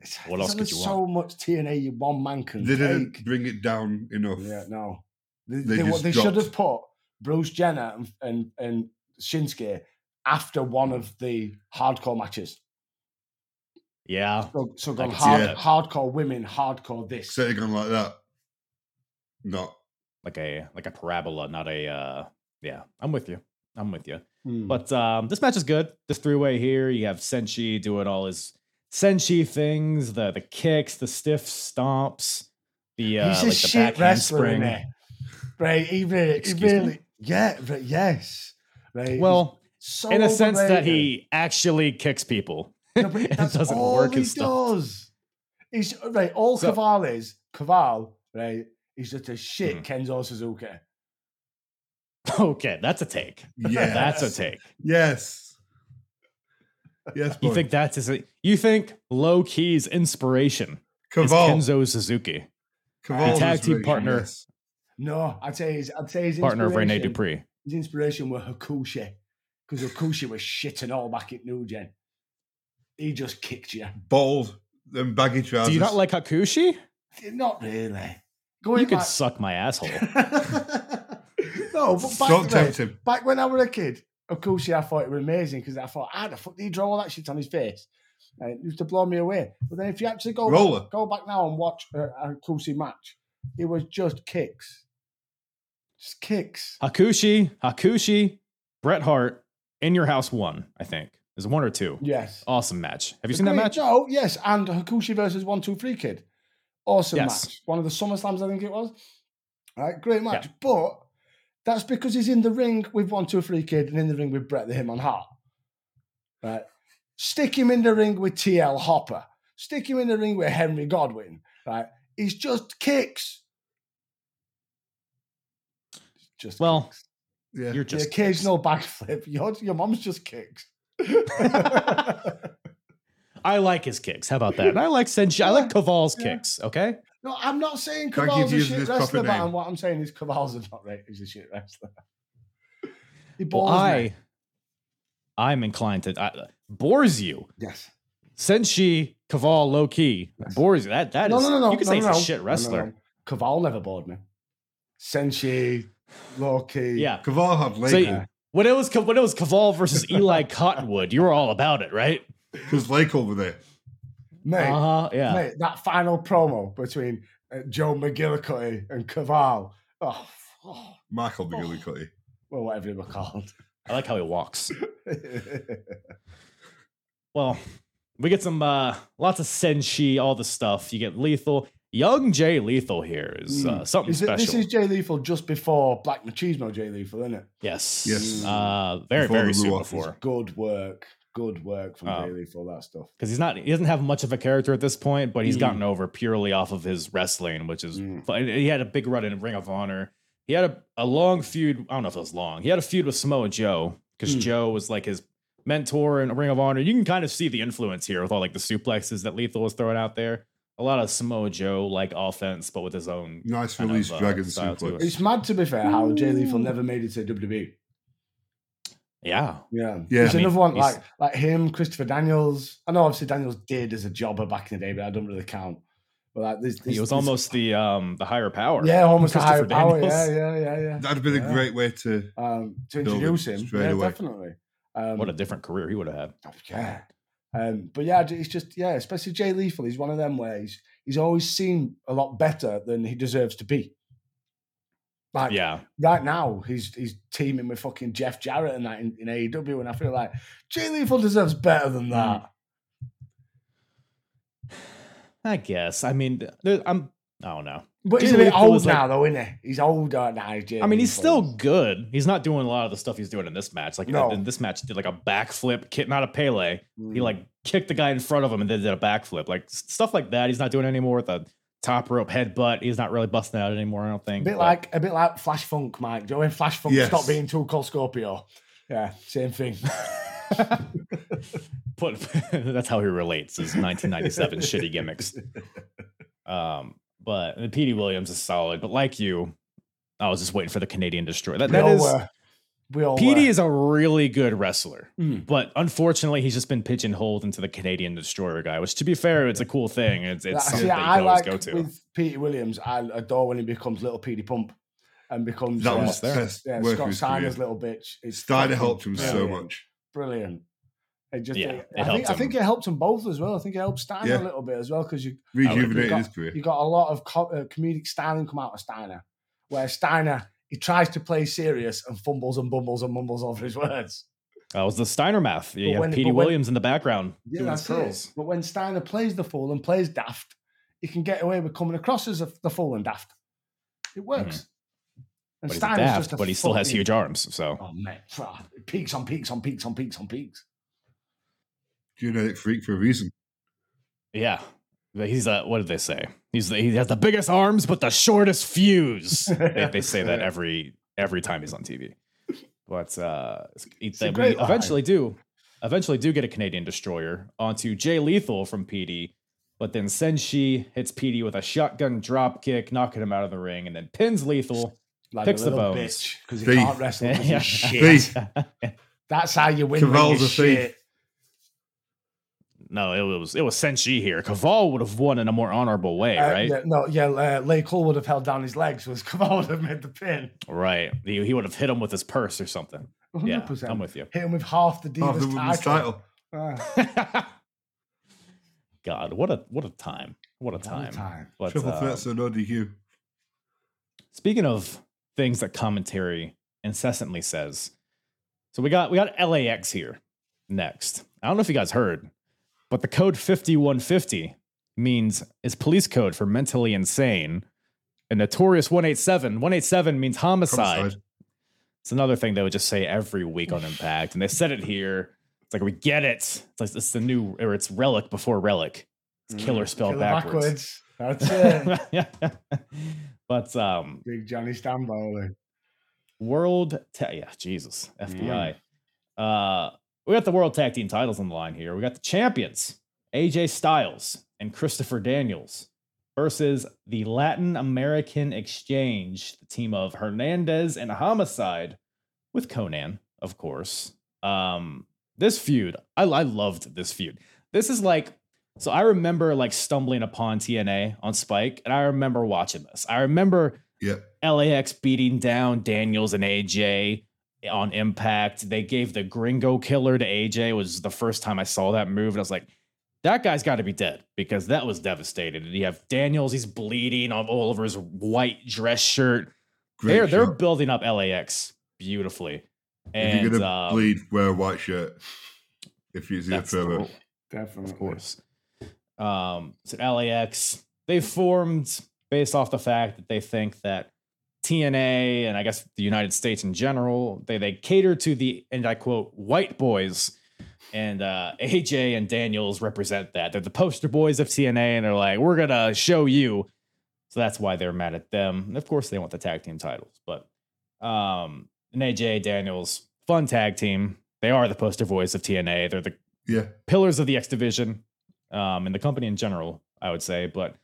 it's, What else could only you so much TNA you one man can They didn't take. bring it down enough. Yeah, no. They, They they, just they should dropped. have put Bruce Jenner and, and, and Shinsuke after one of the hardcore matches. Yeah, So, so gone can see hard, that. hardcore women, hardcore this. Set it on like that. Not. like a like a parabola, not a. uh Yeah, I'm with you. I'm with you. Hmm. But um, this match is good. This three way here, you have Senshi doing all his Senshi things, the the kicks, the stiff stomps, the uh, he's a like the shit wrestler, handspring. Right? He really, he me? really, yeah, right, yes. Right. Well, so in a sense that he actually kicks people. No, but it doesn't all work he does. He's right. All So- Kaval is Kaval, right? He's just a shit Mhm. Kenzo Suzuki. Okay, that's a take. Yeah. That's a take. Yes. Yes. You think that's his, you think Low Ki's inspiration is Kenzo Suzuki, Kaval's tag team partner. yes. No, I'd say his, I'd say his partner of Rene Dupree. His inspiration were Hakushi because Hakushi was shit and all back at New Gen. He just kicked you. Bald and baggy trousers. Do you not like Hakushi? Not really. Going You could suck my asshole. no, but back, Don't tempt right, him. back when I was a kid, Hakushi, I thought it was amazing because I thought, how the fuck did he draw all that shit on his face? And it used to blow me away. But then if you actually go Roller. back, go back now and watch a, a Hakushi match, it was just kicks. Just kicks. Hakushi, Hakushi, Bret Hart, In Your House one, I think. Is one or two. Yes. Awesome match. Have you seen that match? No, yes, and Hakushi versus One Two Three Kid, awesome Yes. match. One of the Summer Slams, I think it was. All right, great match. But that's because he's in the ring with One Two Three Kid and in the ring with Bret the Him on Hart. Right, stick him in the ring with TL Hopper. Stick him in the ring with Henry Godwinn. Right, he's just kicks. Just Well, kicks. Yeah. You're just the just occasional backflip. Your your mom's just kicks. I like his kicks. How about that? And I like Senshi. I like Kaval's kicks. Okay. No, I'm not saying Can't a shit wrestler, but what I'm saying is Kaval's is not right. He's a shit wrestler. He Well, bores I, me. I'm inclined to I, bores you. Yes. Senshi Kaval Low Ki Yes. bores you. That that is. No, no, no, no. You can no, say no, he's no. a shit No, no, wrestler. no. Caval never bored me. Senshi, Low Ki. Yeah. Kaval had So when it was when it was Kaval versus Eli Cottonwood, you were all about it, right? because Lake over there. Mate, Uh huh. Yeah. mate, that final promo between uh, Joe McGillicutty and Kaval. Oh, oh, Michael McGillicutty. well, whatever they were called. I like how he walks. Well, we get some uh lots of senshi, all the stuff. You get lethal. Young Jay Lethal here is uh, something Is it, special. this is Jay Lethal just before Black Machismo Jay Lethal, isn't it? yes. Yes. Uh, very Before very soon before Good work. Good work from Oh. Jay Lethal, that stuff. because he's not he doesn't have much of a character at this point, but he's Mm. gotten over purely off of his wrestling, which is Mm. fun. He had a big run in Ring of Honor. He had a, a long feud. I don't know if it was long. He had a feud with Samoa Joe because Mm. Joe was like his mentor in Ring of Honor. You can kind of see the influence here with all like the suplexes that Lethal was throwing out there. A lot of Samoa Joe like offense, but with his own. Nice Kind release of, uh, dragon style to suplex. It's mad to be fair how Jay Lethal never made it to WWE. Yeah, Yeah, Yeah. There's I mean, another one he's- like like him, Christopher Daniels. I know obviously Daniels did as a jobber back in the day, but I don't really count. But like this, this he was this- almost the um the higher power. yeah, almost a higher Christopher power. Daniels. Yeah, yeah, yeah, yeah. That'd have been Yeah. a great way to. Um, to introduce him, straight yeah, away. definitely. Um, What a different career he would have had. Oh, yeah. Um, but yeah, it's just yeah, especially Jay Lethal. He's one of them where he's, he's always seen a lot better than he deserves to be. Like Yeah, right now, he's he's teaming with fucking Jeff Jarrett and that in, in AEW, and I feel like Jay Lethal deserves better than that. I guess. I mean, there- I'm. I don't know. But he's a bit Lethal old like- now, though, isn't he? He's older now. Jay I mean, he's Lethal. still good. He's not doing a lot of the stuff he's doing in this match. Like No. in this match, he did like a backflip, kick, not a Pele. He Mm. like kicked the guy in front of him and then did a backflip, like stuff like that. He's not doing anymore with top rope headbutt. He's not really busting out anymore. I don't think. a bit but- like a bit like Flash Funk, Mike. Do you know when Flash Funk Yes. stopped being too called Scorpio? Yeah, same thing. put that's how he relates his 1997 shitty gimmicks. Um, but and Petey Williams is solid. But like you, I was just waiting for the Canadian Destroyer. That we that all is. were. We all Petey were. is a really good wrestler, Mm. but unfortunately, he's just been pigeonholed into the Canadian Destroyer guy. Which, to be fair, it's a cool thing. It's it's That- something See, that I you always like go to. with Petey Williams. I adore when he becomes Little Petey Pump and becomes That uh, was the there. yeah, Scott Steiner's little bitch. It's Steiner helped him so much. Brilliant. It just, Yeah, I, it think, I think it helped them both as well. I think it helped Steiner Yeah. a little bit as well because you Rejuvenated got- his career. you got a lot of co- uh, comedic styling come out of Steiner, where Steiner he tries to play serious and fumbles and bumbles and mumbles over his words. That was the Steiner math. You But have when- Petey when- Williams in the background Yeah, doing his that's it. But when Steiner plays the fool and plays daft, he can get away with coming across as a, the fool and daft. It works. And Mm-hmm. But Steiner's daft, just a but he still has fucking- huge arms. So Oh man, peaks on peaks on peaks on peaks on peaks. Genetic freak for a reason. yeah, he's a what did they say? He's the, he has the biggest arms but the shortest fuse. they, they say that every every time he's on TV. But uh, it's- a we line. eventually do eventually do get a Canadian destroyer onto Jay Lethal from Petey. But then Senshi hits Petey with a shotgun drop kick, knocking him out of the ring, and then pins Lethal. Like Picks a the little bones. because he Thief. can't wrestle. Yeah. shit. Thief. That's how you win. when Kaval's you're thief. Shit. no, it was it was Senshi here. Kaval would have won in a more honorable way, Uh, right? yeah, no, yeah. Uh, LayCool would have held down his legs. Was Kaval would have made the pin. Right. He, he would have hit him with his purse or something. 100%. Yeah, I'm with you. Hit him with half the Half Divas the women's title. title. Ah, God, what a what a time. What a another time. time. But, Triple uh, threat, so no DQ. speaking of things that commentary incessantly says. So we got we got LAX here next. I don't know if you guys heard, but the code 5150 means is police code for mentally insane. And notorious 187. 187 means homicide. Homicide. It's another thing they would just say every week on Impact, and they said it here. It's like we get it. It's like it's the new, or it's Rellik before Rellik. It's killer spelled Mm, Killer backwards. That's it. yeah. but um, Big Johnny Stamboli. World, ta- yeah, Jesus, FBI. Uh, we got the World Tag Team titles on the line here. We got the champions, AJ Styles and Christopher Daniels versus the Latin American Exchange, the team of Hernandez and Homicide with Konnan, of course. Um, this feud, I, I loved this feud. This is like, so I remember like stumbling upon TNA on Spike, and I remember watching this. I remember Yeah. LAX beating down Daniels and AJ on Impact. They gave the Gringo Killer to AJ. It was the first time I saw that move, and I was like, that guy's got to be dead because that was devastated. And you have Daniels, he's bleeding all all over his white dress shirt. Great they're they're building up LAX beautifully. if And you're gonna um, bleed, wear a white shirt. If you see a that's the promo, Definitely. of course. Um, so LAX they formed based off the fact that they think that TNA and I guess the United States in general they they cater to the and I quote white boys. And uh, AJ and Daniels represent that. They're the poster boys of TNA, and they're like, "We're gonna show you." So that's why they're mad at them. And of course, they want the tag team titles. But um, and AJ Daniels, fun tag team. They are the poster boys of TNA. They're the yeah, pillars of the X division um, and the company in general, I would say. But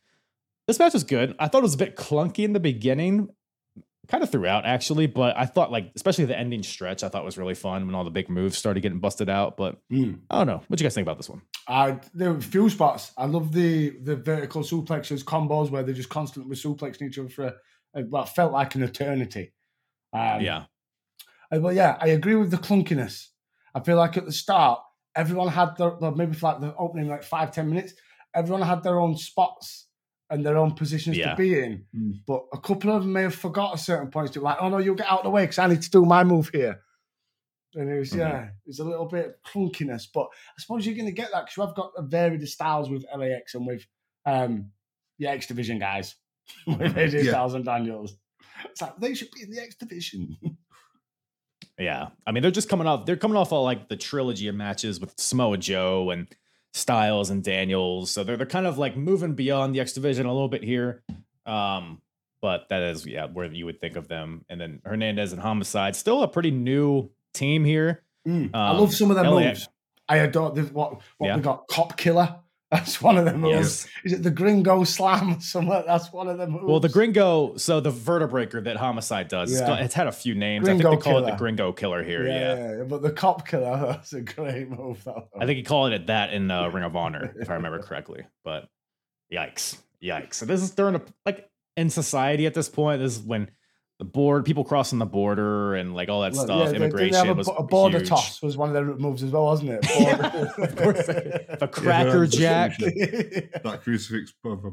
this match was good. I thought it was a bit clunky in the beginning, kind of throughout actually. But I thought like, especially the ending stretch, I thought was really fun when all the big moves started getting busted out. But Mm. I don't know. What do you guys think about this one? I there were a few spots. I love the the vertical suplexes combos where they're just constantly suplexing each other for a, what felt like an eternity. Um, yeah, Uh, But yeah, I agree with the clunkiness. I feel like at the start, everyone had their well, maybe for like the opening like five ten minutes, everyone had their own spots and their own positions Yeah. to be in. Mm. But a couple of them may have forgot at certain points to like, oh no, you'll get out of the way because I need to do my move here. And it was Mhm. yeah, it was a little bit of clunkiness, but I suppose you're going to get that because I've got a varied styles with LAX and with um the X Division guys with AJ Yeah. Styles and Daniels. It's like they should be in the X Division. yeah. I mean, they're just coming off. They're coming off all like the trilogy of matches with Samoa Joe and Styles and Daniels. So they're they're kind of like moving beyond the X division a little bit here. Um, but that is yeah where you would think of them. And then Hernandez and Homicide, still a pretty new team here. Mm. I Um, love some of their LA moves. I adore what what Yeah. we got. Cop killer. That's one of them moves. Yes. Is it the Gringo Slam? Somewhere that's one of them moves. Well, the Gringo, so the vertebreaker that Homicide does, it's Yeah. got- it's had a few names. I Gringo think they call it Killer. the Gringo Killer here. Yeah. yeah, yeah, but the Cop killer. That's a great move. That I think he called it that in uh, Ring of Honor, if I remember correctly. But yikes, yikes! So this is during a like in society at this point. This is when the board, people crossing the border, and like all that Well, stuff, yeah, they- they immigration have a, was bo- a border huge. toss was one of their moves as well, wasn't it? Yeah, of course. The Cracker that's Jack. that crucifix. brother.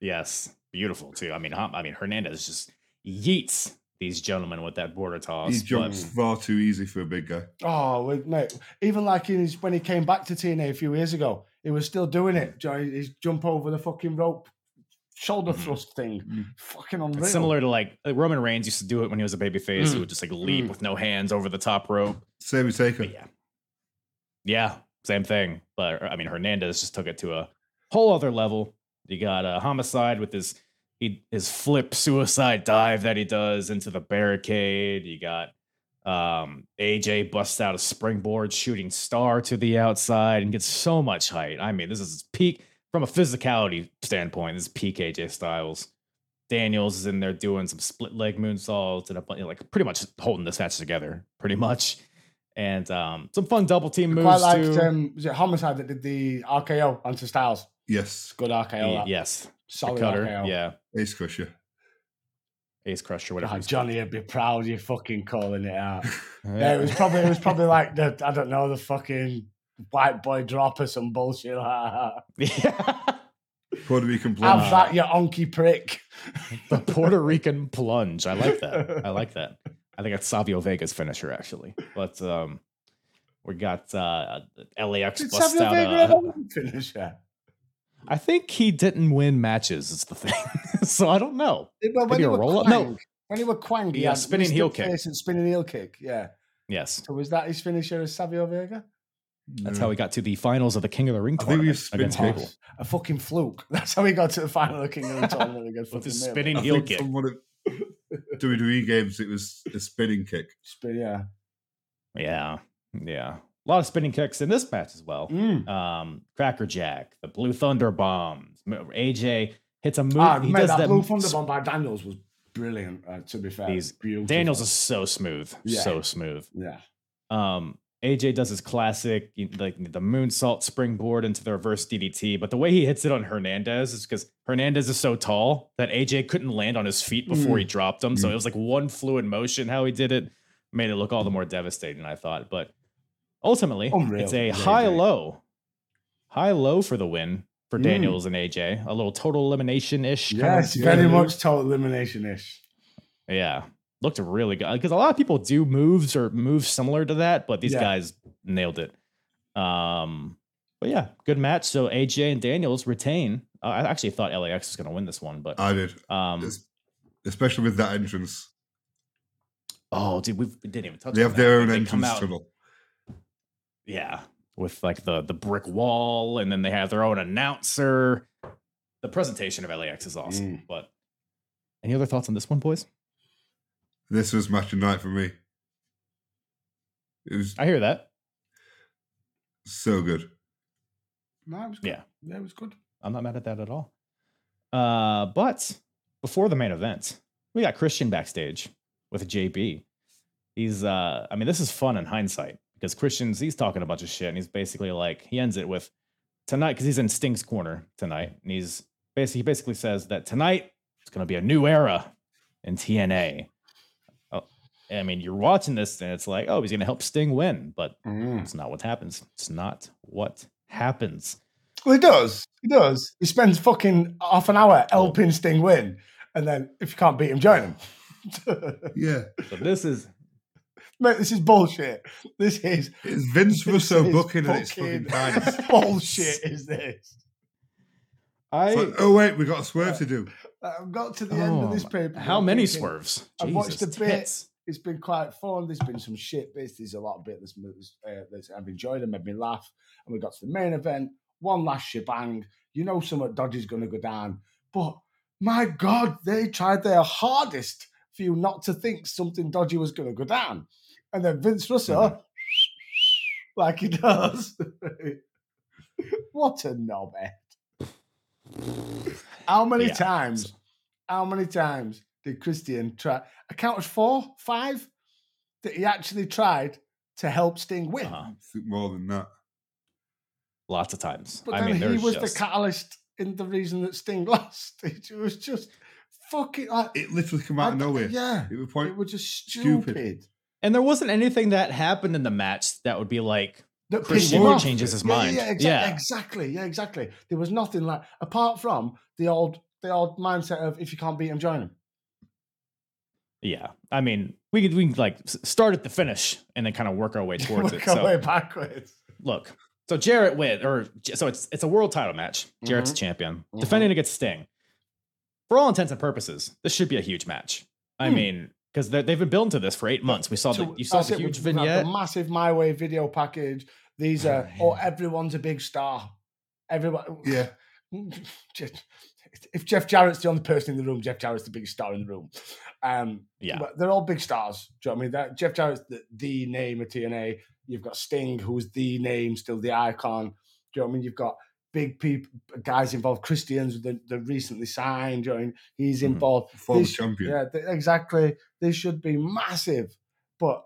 Yes, beautiful too. I mean, I mean Hernandez just yeets these gentlemen with that border toss. He but- jumps far too easy for a big guy. Oh, mate. Even like in his, when he came back to TNA a few years ago, he was still doing it. Jo- His jump over the fucking rope, shoulder thrust thing. Mm. Fucking unreal. It's similar to like uh, Roman Reigns used to do it when he was a babyface. He Mm. would just like leap Mm. with no hands over the top rope. Sammy Taker. But yeah, yeah, same thing. But I mean, Hernandez just took it to a whole other level. You got a homicide with his he, his flip suicide dive that he does into the barricade. You got um AJ busts out a springboard shooting star to the outside and gets so much height. I mean, this is his peak from a physicality standpoint. This is peak AJ Styles. Daniels is in there doing some split leg moonsaults and a bunch, like pretty much holding this match together, pretty much. And um, some fun double team moves quite liked, too. um, was it Homicide that did the RKO onto Styles? Yes. Good RKO. Ye- that. yes, the Solid cutter. RKO. Yeah, Ace Crusher. Ace Crusher, whatever. God, he's Johnny would be proud you fucking calling it out. called. Yeah, it was probably it was probably like the I don't know the fucking white boy drop or some bullshit like yeah. Puerto Rican that. Have that, you onky prick. the Puerto Rican plunge. I like that. I like that. I think that's Savio Vega's finisher actually. But um, we got uh, LAX Did bust Savio out. Vega A, finisher? I think he didn't win matches. Is the thing. so I don't know. Well, when Maybe he a were roll-up? No. when he were Kwang, he Yeah, had spinning heel kick. And spinning heel kick. Yeah. Yes, So was that his finisher as Savio Vega? That's how we got to the finals of the King of the Ring I think we tournament spin against kick. Gable. A fucking fluke. That's how we got to the final of the King of the Tournament against with his fucking spinning I heel think kick. from one of WWE games, it was a spinning kick. Spin, yeah. Yeah, yeah. A lot of spinning kicks in this match as well. Mm. Um, Cracker Jack, the Blue Thunder bombs. AJ hits a move. Ah, he mate, does that, that Blue Thunder bomb by Daniels was brilliant. Uh, to be fair, He's- beautiful. Daniels is so smooth, Yeah. so smooth. yeah. Um, AJ does his classic, like the moonsault springboard into the reverse DDT, but the way he hits it on Hernandez is because Hernandez is so tall that AJ couldn't land on his feet before he dropped him. So Mm. it was like one fluid motion how he did it, made it look all the more devastating, I thought. But ultimately, Unreal, it's a high low, high low for the win for Mm. Daniels and AJ. A little total elimination ish. Yes, yeah. very much total elimination ish. Yeah. Looked really good because a lot of people do moves or moves similar to that, but these Yeah. guys nailed it. Um, but yeah, good match. So AJ and Daniels retain. Uh, I actually thought LAX was going to win this one, but I did, um, Es- especially with that entrance. oh, dude, we've, we didn't even touch. They on have that. their own They entrance out- tunnel. Yeah, with like the the brick wall, and then they have their own announcer. The presentation of LAX is awesome. Mm. But any other thoughts on this one, boys? This was match of night for me. It was I hear that. so good. No, it was good. Yeah. yeah, it was good. I'm not mad at that at all. Uh, but before the main event, we got Christian backstage with JB. He's uh I mean, this is fun in hindsight because Christian's he's talking a bunch of shit and he's basically like he ends it with tonight because he's in Sting's corner tonight, and he's basically he basically says that tonight it's gonna be a new era in TNA. Oh, I mean, you're watching this and it's like, oh, he's gonna help Sting win, but Mm. it's not what happens. It's not what happens. Well, he does. He does. He spends fucking half an hour helping Sting win, and then if you can't beat him, join him. Yeah, So this is Mate, this is bullshit. This is it's Vince Russo booking and it's fucking kindness. bullshit. Is this? I like, oh wait, we got a swerve to do. I've got to the end of this Oh, paper. How many thinking, swerves? I've watched Jesus, a bit. tits. It's been quite fun. There's been some shit bits. There's a lot of bits that's, uh, that's I've enjoyed and made me laugh. And we got to the main event. One last shebang. You know, something dodgy's going to go down. But my God, they tried their hardest for you not to think something dodgy was going to go down. And then Vince Russo, Mhm. like he does. what a knobhead. How many Yeah. times? How many times did Christian try? I count as four, five that he actually tried to help Sting win. Uh-huh. I think more than that. Lots of times. But I then mean, he was just, the catalyst in the reason that Sting lost. It was just fucking like It literally came out of nowhere. Yeah, It was it was just stupid. stupid. and there wasn't anything that happened in the match that would be like That Christian Ward off. changes his Yeah, mind. Yeah, exactly, Yeah. exactly. Yeah, exactly. There was nothing like apart from the old the old mindset of if you can't beat him, join him. Yeah, I mean, we could we could like start at the finish and then kind of work our way towards it. Work our So way backwards. look, so Jarrett win or so it's it's a world title match. Jarrett's Mhm. champion Mhm. defending against Sting. For all intents and purposes, this should be a huge match. I Hmm. mean, because they've been building to this for eight months. We saw the you saw the huge vignette. The massive My Way video package. These are oh, everyone's a big star. Everyone. Yeah, Just- if Jeff Jarrett's the only person in the room, Jeff Jarrett's the biggest star in the room. Um, Yeah. but they're all big stars. Do you know what I mean? That Jeff Jarrett's the, the name of TNA. You've got Sting, who's the name, still the icon. Do you know what I mean? You've got big people, guys involved. Christians, the, the recently signed. Do you know what I mean? He's Mhm. involved. former This- champion. Yeah, th- exactly. This should be massive, but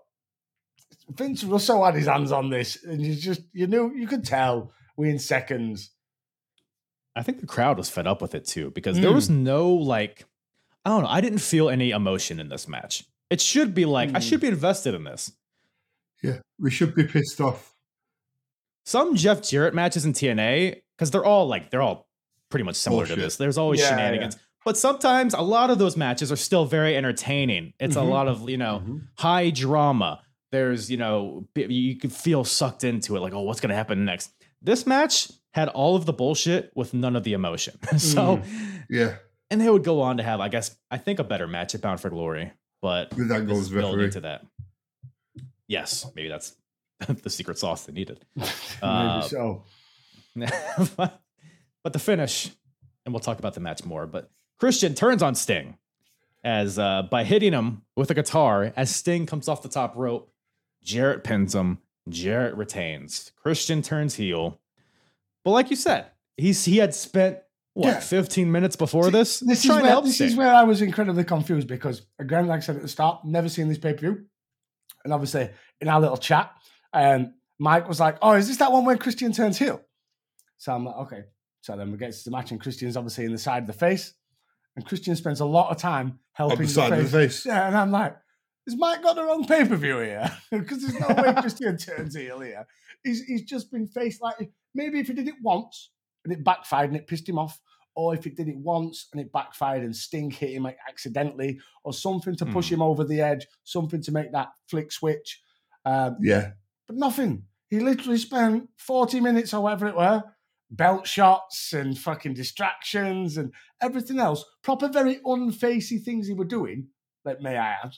Vince Russo had his hands on this, and you just you knew you could tell we in seconds. I think the crowd was fed up with it too because there was no like, I don't know. I didn't feel any emotion in this match. It should be like I Mm. should be invested in this. Yeah, we should be pissed off. Some Jeff Jarrett matches in TNA because they're all like they're all pretty much similar to this. There's always Yeah, yeah. shenanigans, but sometimes a lot of those matches are still very entertaining. It's Mhm. a lot of you know high drama. There's you know you can feel sucked into it like oh what's gonna happen next. This match had all of the bullshit with none of the emotion. so. Yeah, and they would go on to have, I guess, I think a better match at Bound for Glory, but that goes building into that. Yes, maybe that's the secret sauce they needed. Maybe Uh, so. but the finish, and we'll talk about the match more. But Christian turns on Sting as uh, by hitting him with a guitar as Sting comes off the top rope. Jarrett pins him, Jarrett retains. Christian turns heel. But like you said, he's he had spent what Yeah. 15 minutes before this, This is trying to where help this is where I was incredibly confused because again, like I said at the start, never seen this pay per view, and obviously in our little chat, um, Mike was like, "Oh, is this that one where Christian turns heel?" So I'm like, "Okay." So then we get to the match, and Christian's obviously in the side of the face, and Christian spends a lot of time helping the side of the face. Yeah, and I'm like, has Mike got the wrong pay per view here? Because there's no way Christian turns heel here. He's he's just been faced like maybe if he did it once and it backfired and it pissed him off, or if he did it once and it backfired and Sting hit him like accidentally, or something to push Hmm. him over the edge, something to make that flick switch. Um, Yeah. but nothing. He literally spent 40 minutes or whatever it were, belt shots and fucking distractions and everything else. Proper, very unfacey things he were doing, like may I add.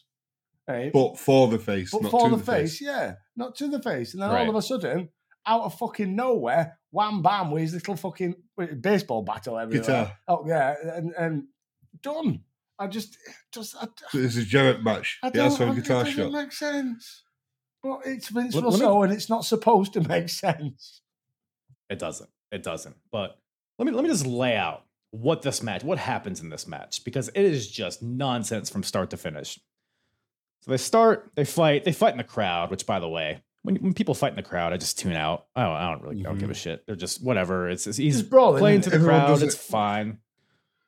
eh? But for the face, but for to the, face, yeah, not to the face. And then all of a sudden, out of fucking nowhere, wham bam with his little fucking baseball bat or whatever. Guitar. Oh yeah, and, and done. I just, just, I, So this is Jarrett match. I He has don't. for a I- guitar it doesn't shot. make sense. But it's Vince Let- let me- Russo, and it's not supposed to make sense. It doesn't. It doesn't. But let me let me just lay out what this match, what happens in this match, because it is just nonsense from start to finish. So they start, they fight, they fight in the crowd, which by the way, when, when people fight in the crowd, I just tune out. I don't, I don't really I don't give a shit. They're just whatever. It's, it's he's Just brawling, playing innit? to the crowd. It's it. fine.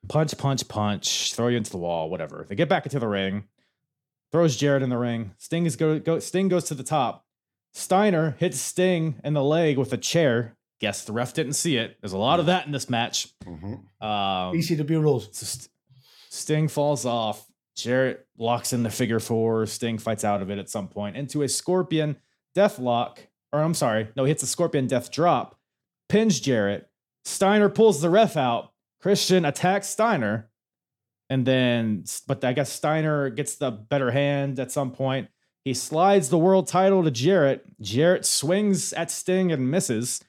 Punch, punch, punch. Throw you into the wall. Whatever. They get back into the ring. Throws Jarrett in the ring. Sting is go, go. Sting goes to the top. Steiner hits Sting in the leg with a chair. Guess the ref didn't see it. There's a lot of that in this match. Um, ECW rules. so St- Sting falls off. Jarrett locks in the figure four. Sting fights out of it at some point into a scorpion death lock. Or I'm sorry, no, he hits a scorpion death drop, pins Jarrett. Steiner pulls the ref out. Christian attacks Steiner. And then, but I guess Steiner gets the better hand at some point. He slides the world title to Jarrett. Jarrett swings at Sting and misses.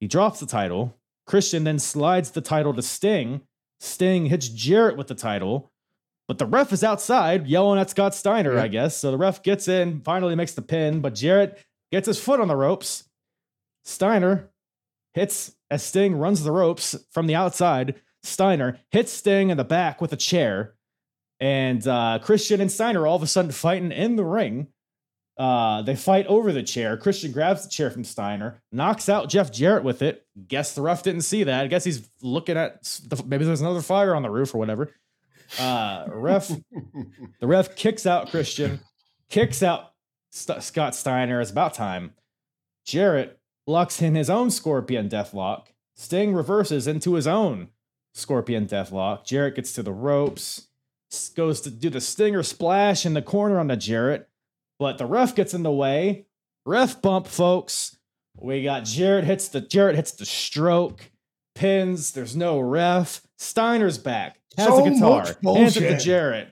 He drops the title. Christian then slides the title to Sting. Sting hits Jarrett with the title, but the ref is outside yelling at Scott Steiner, Yeah. I guess. So the ref gets in, finally makes the pin, but Jarrett gets his foot on the ropes. Steiner hits as Sting runs the ropes from the outside. Steiner hits Sting in the back with a chair. And uh, Christian and Steiner all of a sudden fighting in the ring. Uh, they fight over the chair. Christian grabs the chair from Steiner, knocks out Jeff Jarrett with it. Guess the ref didn't see that. I guess he's looking at the, maybe there's another fire on the roof or whatever. Uh, ref, the ref kicks out Christian, kicks out St- Scott Steiner. It's about time. Jarrett locks in his own Scorpion Deathlock. Sting reverses into his own Scorpion Deathlock. Jarrett gets to the ropes, goes to do the Stinger splash in the corner on the Jarrett, but the ref gets in the way. Ref bump, folks. We got Jarrett hits the Jarrett hits the stroke, pins. There's no ref. Steiner's back. Has So the guitar. Hands it to. Jarrett.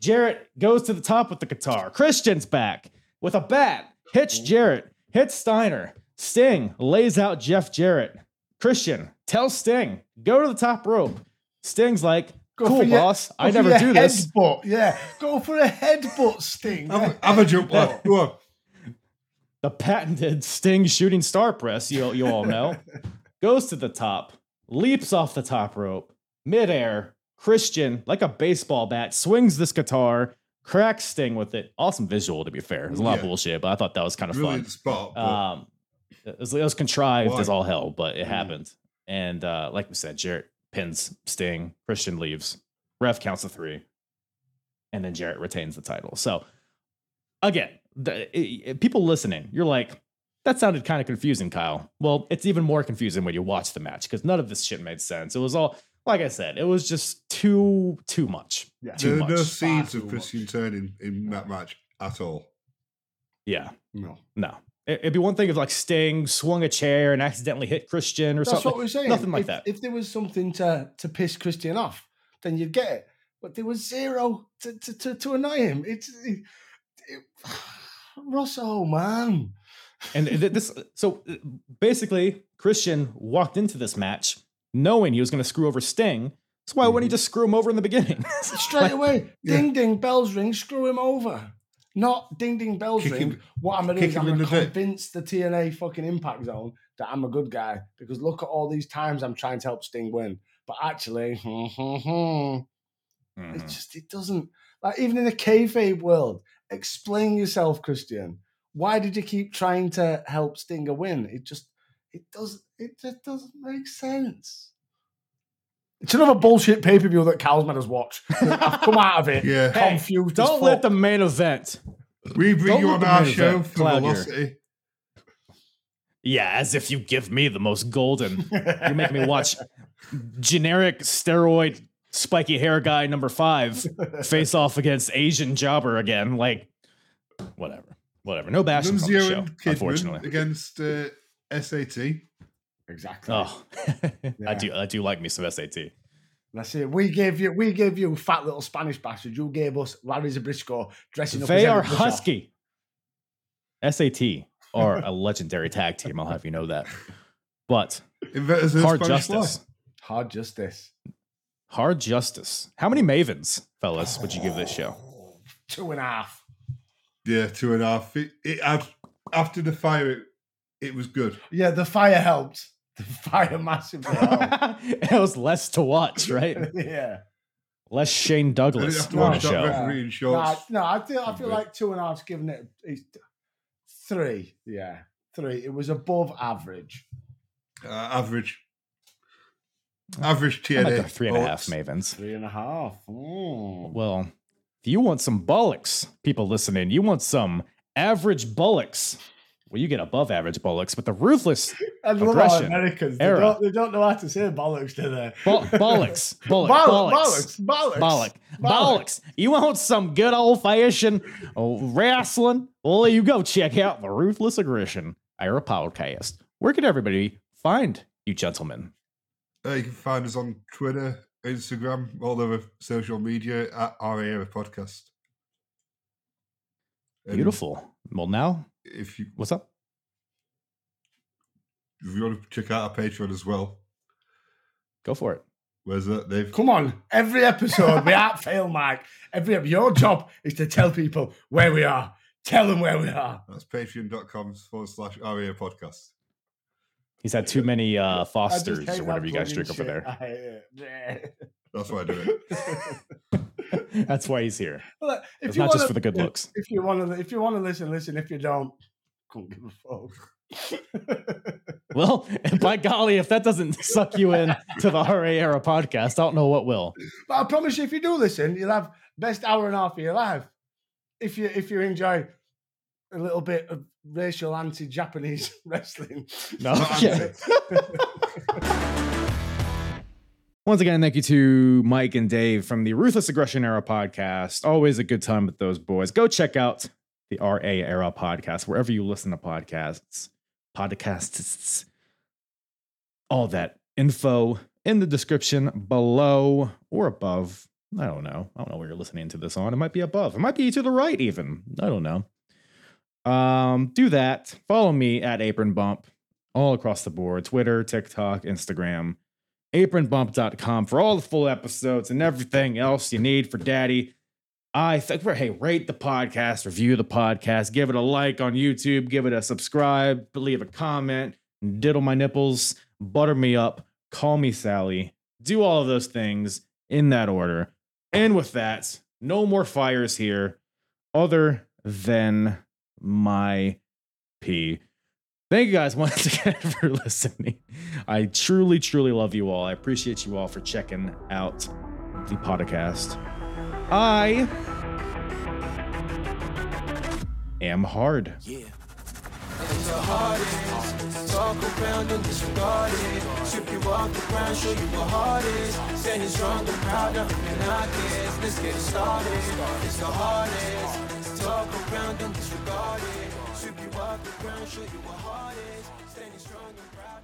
Jarrett goes to the top with the guitar. Christian's back with a bat. Hits Jarrett. Hits Steiner. Sting lays out Jeff Jarrett. Christian tells Sting, go to the top rope. Sting's like, Go cool, for your- boss. I never your do this. Headbutt. Yeah, go for a headbutt sting. Have, a- have a jump, lad. Go on. the patented Sting shooting star press, you, you all know, goes to the top, leaps off the top rope, midair. Christian, like a baseball bat, swings this guitar, cracks Sting with it. Awesome visual, to be fair. There's a lot of bullshit, but I thought that was kind of Brilliant fun. spot. Um, it was, it was contrived Why? as all hell, but it Mm. happened. And uh, like we said, Jarrett pins Sting. Christian leaves. Ref counts the three, and then Jarrett retains the title. So again, the, i- i- people listening, you're like, that sounded kind of confusing, Kyle. Well, it's even more confusing when you watch the match because none of this shit made sense. It was all, like I said, it was just too too much. Yeah. Too there are much. no seeds of Christian turning in that match at all. Yeah, No. no. It- It'd be one thing if like Sting swung a chair and accidentally hit Christian or That's something. what we're saying. Nothing like if, that. If there was something to to piss Christian off, then you'd get it. But there was zero to to, to, to annoy him. It's it, it, Russo, man. And this, so basically, Christian walked into this match knowing he was going to screw over Sting. So why wouldn't he just screw him over in the beginning? Straight away, ding ding, bells ring, screw him over. Not ding ding bells Kick ring. him- What I'm gonna do is I'm gonna the dick. convince the TNA fucking impact zone that I'm a good guy. Because look at all these times I'm trying to help Sting win. But actually, Mhm. it just it doesn't like even in the kayfabe world. Explain yourself, Christian. Why did you keep trying to help Stinger win? It just it doesn't it just doesn't make sense. It's another bullshit pay per view that Cal's made us watch. I've come out of it Yeah. Hey, confused. as Don't let fuck. the main event. We bring Don't you let on our show event for cloud your- velocity. Yeah, as if you give me the most golden. You make me watch generic steroid spiky hair guy number five face off against Asian jobber again. Like, whatever, whatever. No bashing on the show, Kidman unfortunately. against uh, SAT. exactly. Oh, I do. I do like me some SAT. That's it. We gave you, we gave you fat little Spanish bastard. You gave us Larry Zbyszko dressing up. They are Eric Bischoff. husky. SAT are a legendary tag team. I'll have you know that. But Inventors hard Spanish fly. justice. Hard justice. Hard justice. How many mavens, fellas, would you give this show? Two and a half. Yeah, two and a half. It, it had after the fire. It, it was good. Yeah, the fire helped. The fire massively helped. it was less to watch, right? yeah. Less Shane Douglas have to on the watch that show. referee in No, shorts. no, I feel, I feel like two and a half's giving it it's three. Yeah, three. It was above average. Uh, average. Average I like three and a half mavens. Three and a half. Mm. Well, if you want some bullocks, people listening, you want some average bullocks. Well, you get above average bullocks, but the ruthless I love Aggression Americans. They era. don't, they don't know how to say bollocks, do they? bu- bullocks, bullock, Boll- bullocks, bollocks, bollocks, bollocks. You want some good old fashioned wrestling? Well, you go check out the Ruthless Aggression Era podcast. Where can everybody find you, gentlemen? Uh, you can find us on Twitter, Instagram, all over social media at RA Podcast. And Beautiful. Well, now, If you what's up? if you want to check out our Patreon as well, Go for it. where's that, Dave? Come on, every episode, we aren't fail, Mike. Every your job is to tell people where we are. Tell them where we are. That's patreon.com forward slash RA Podcast. He's had too many uh, Fosters or whatever you guys plugging drink over there. I hate. That's why I do it. That's why he's here. Well, if It's you not just wanna- for the good looks. If you want to, if you want to listen, listen. If you don't, couldn't give a fuck. Well, by golly, if that doesn't suck you in to the RA era podcast, I don't know what will. but I promise you, if you do listen, you'll have best hour and a half of your life. If you if you enjoy a little bit of racial anti-Japanese wrestling. No. Yeah. Once again, thank you to Mike and Dave from the Ruthless Aggression Era podcast. Always a good time with those boys. Go check out the RA Era podcast wherever you listen to podcasts, podcasts, all that info in the description below or above. I don't know. I don't know where you're listening to this on. It might be above. It might be to the right, even. I don't know. Um, do that. Follow me at Apron Bump all across the board Twitter, TikTok, Instagram apronbump.com for all the full episodes and everything else you need for daddy. I think, hey, rate the podcast, review the podcast, give it a like on YouTube, give it a subscribe, leave a comment, diddle my nipples, butter me up, call me Sally. Do all of those things in that order. And with that, no more fires here other than my pee. Thank you guys once again for listening. I truly, truly love you all. I appreciate you all for checking out the podcast. I am hard. Yeah. The hardest. Talk around and disregard it. You off the ground, show you what is. Standing strong and proud. Let's get started. It's the hardest. Talk around and disregard it. You off the ground, show you what heart is. Standing strong and proud.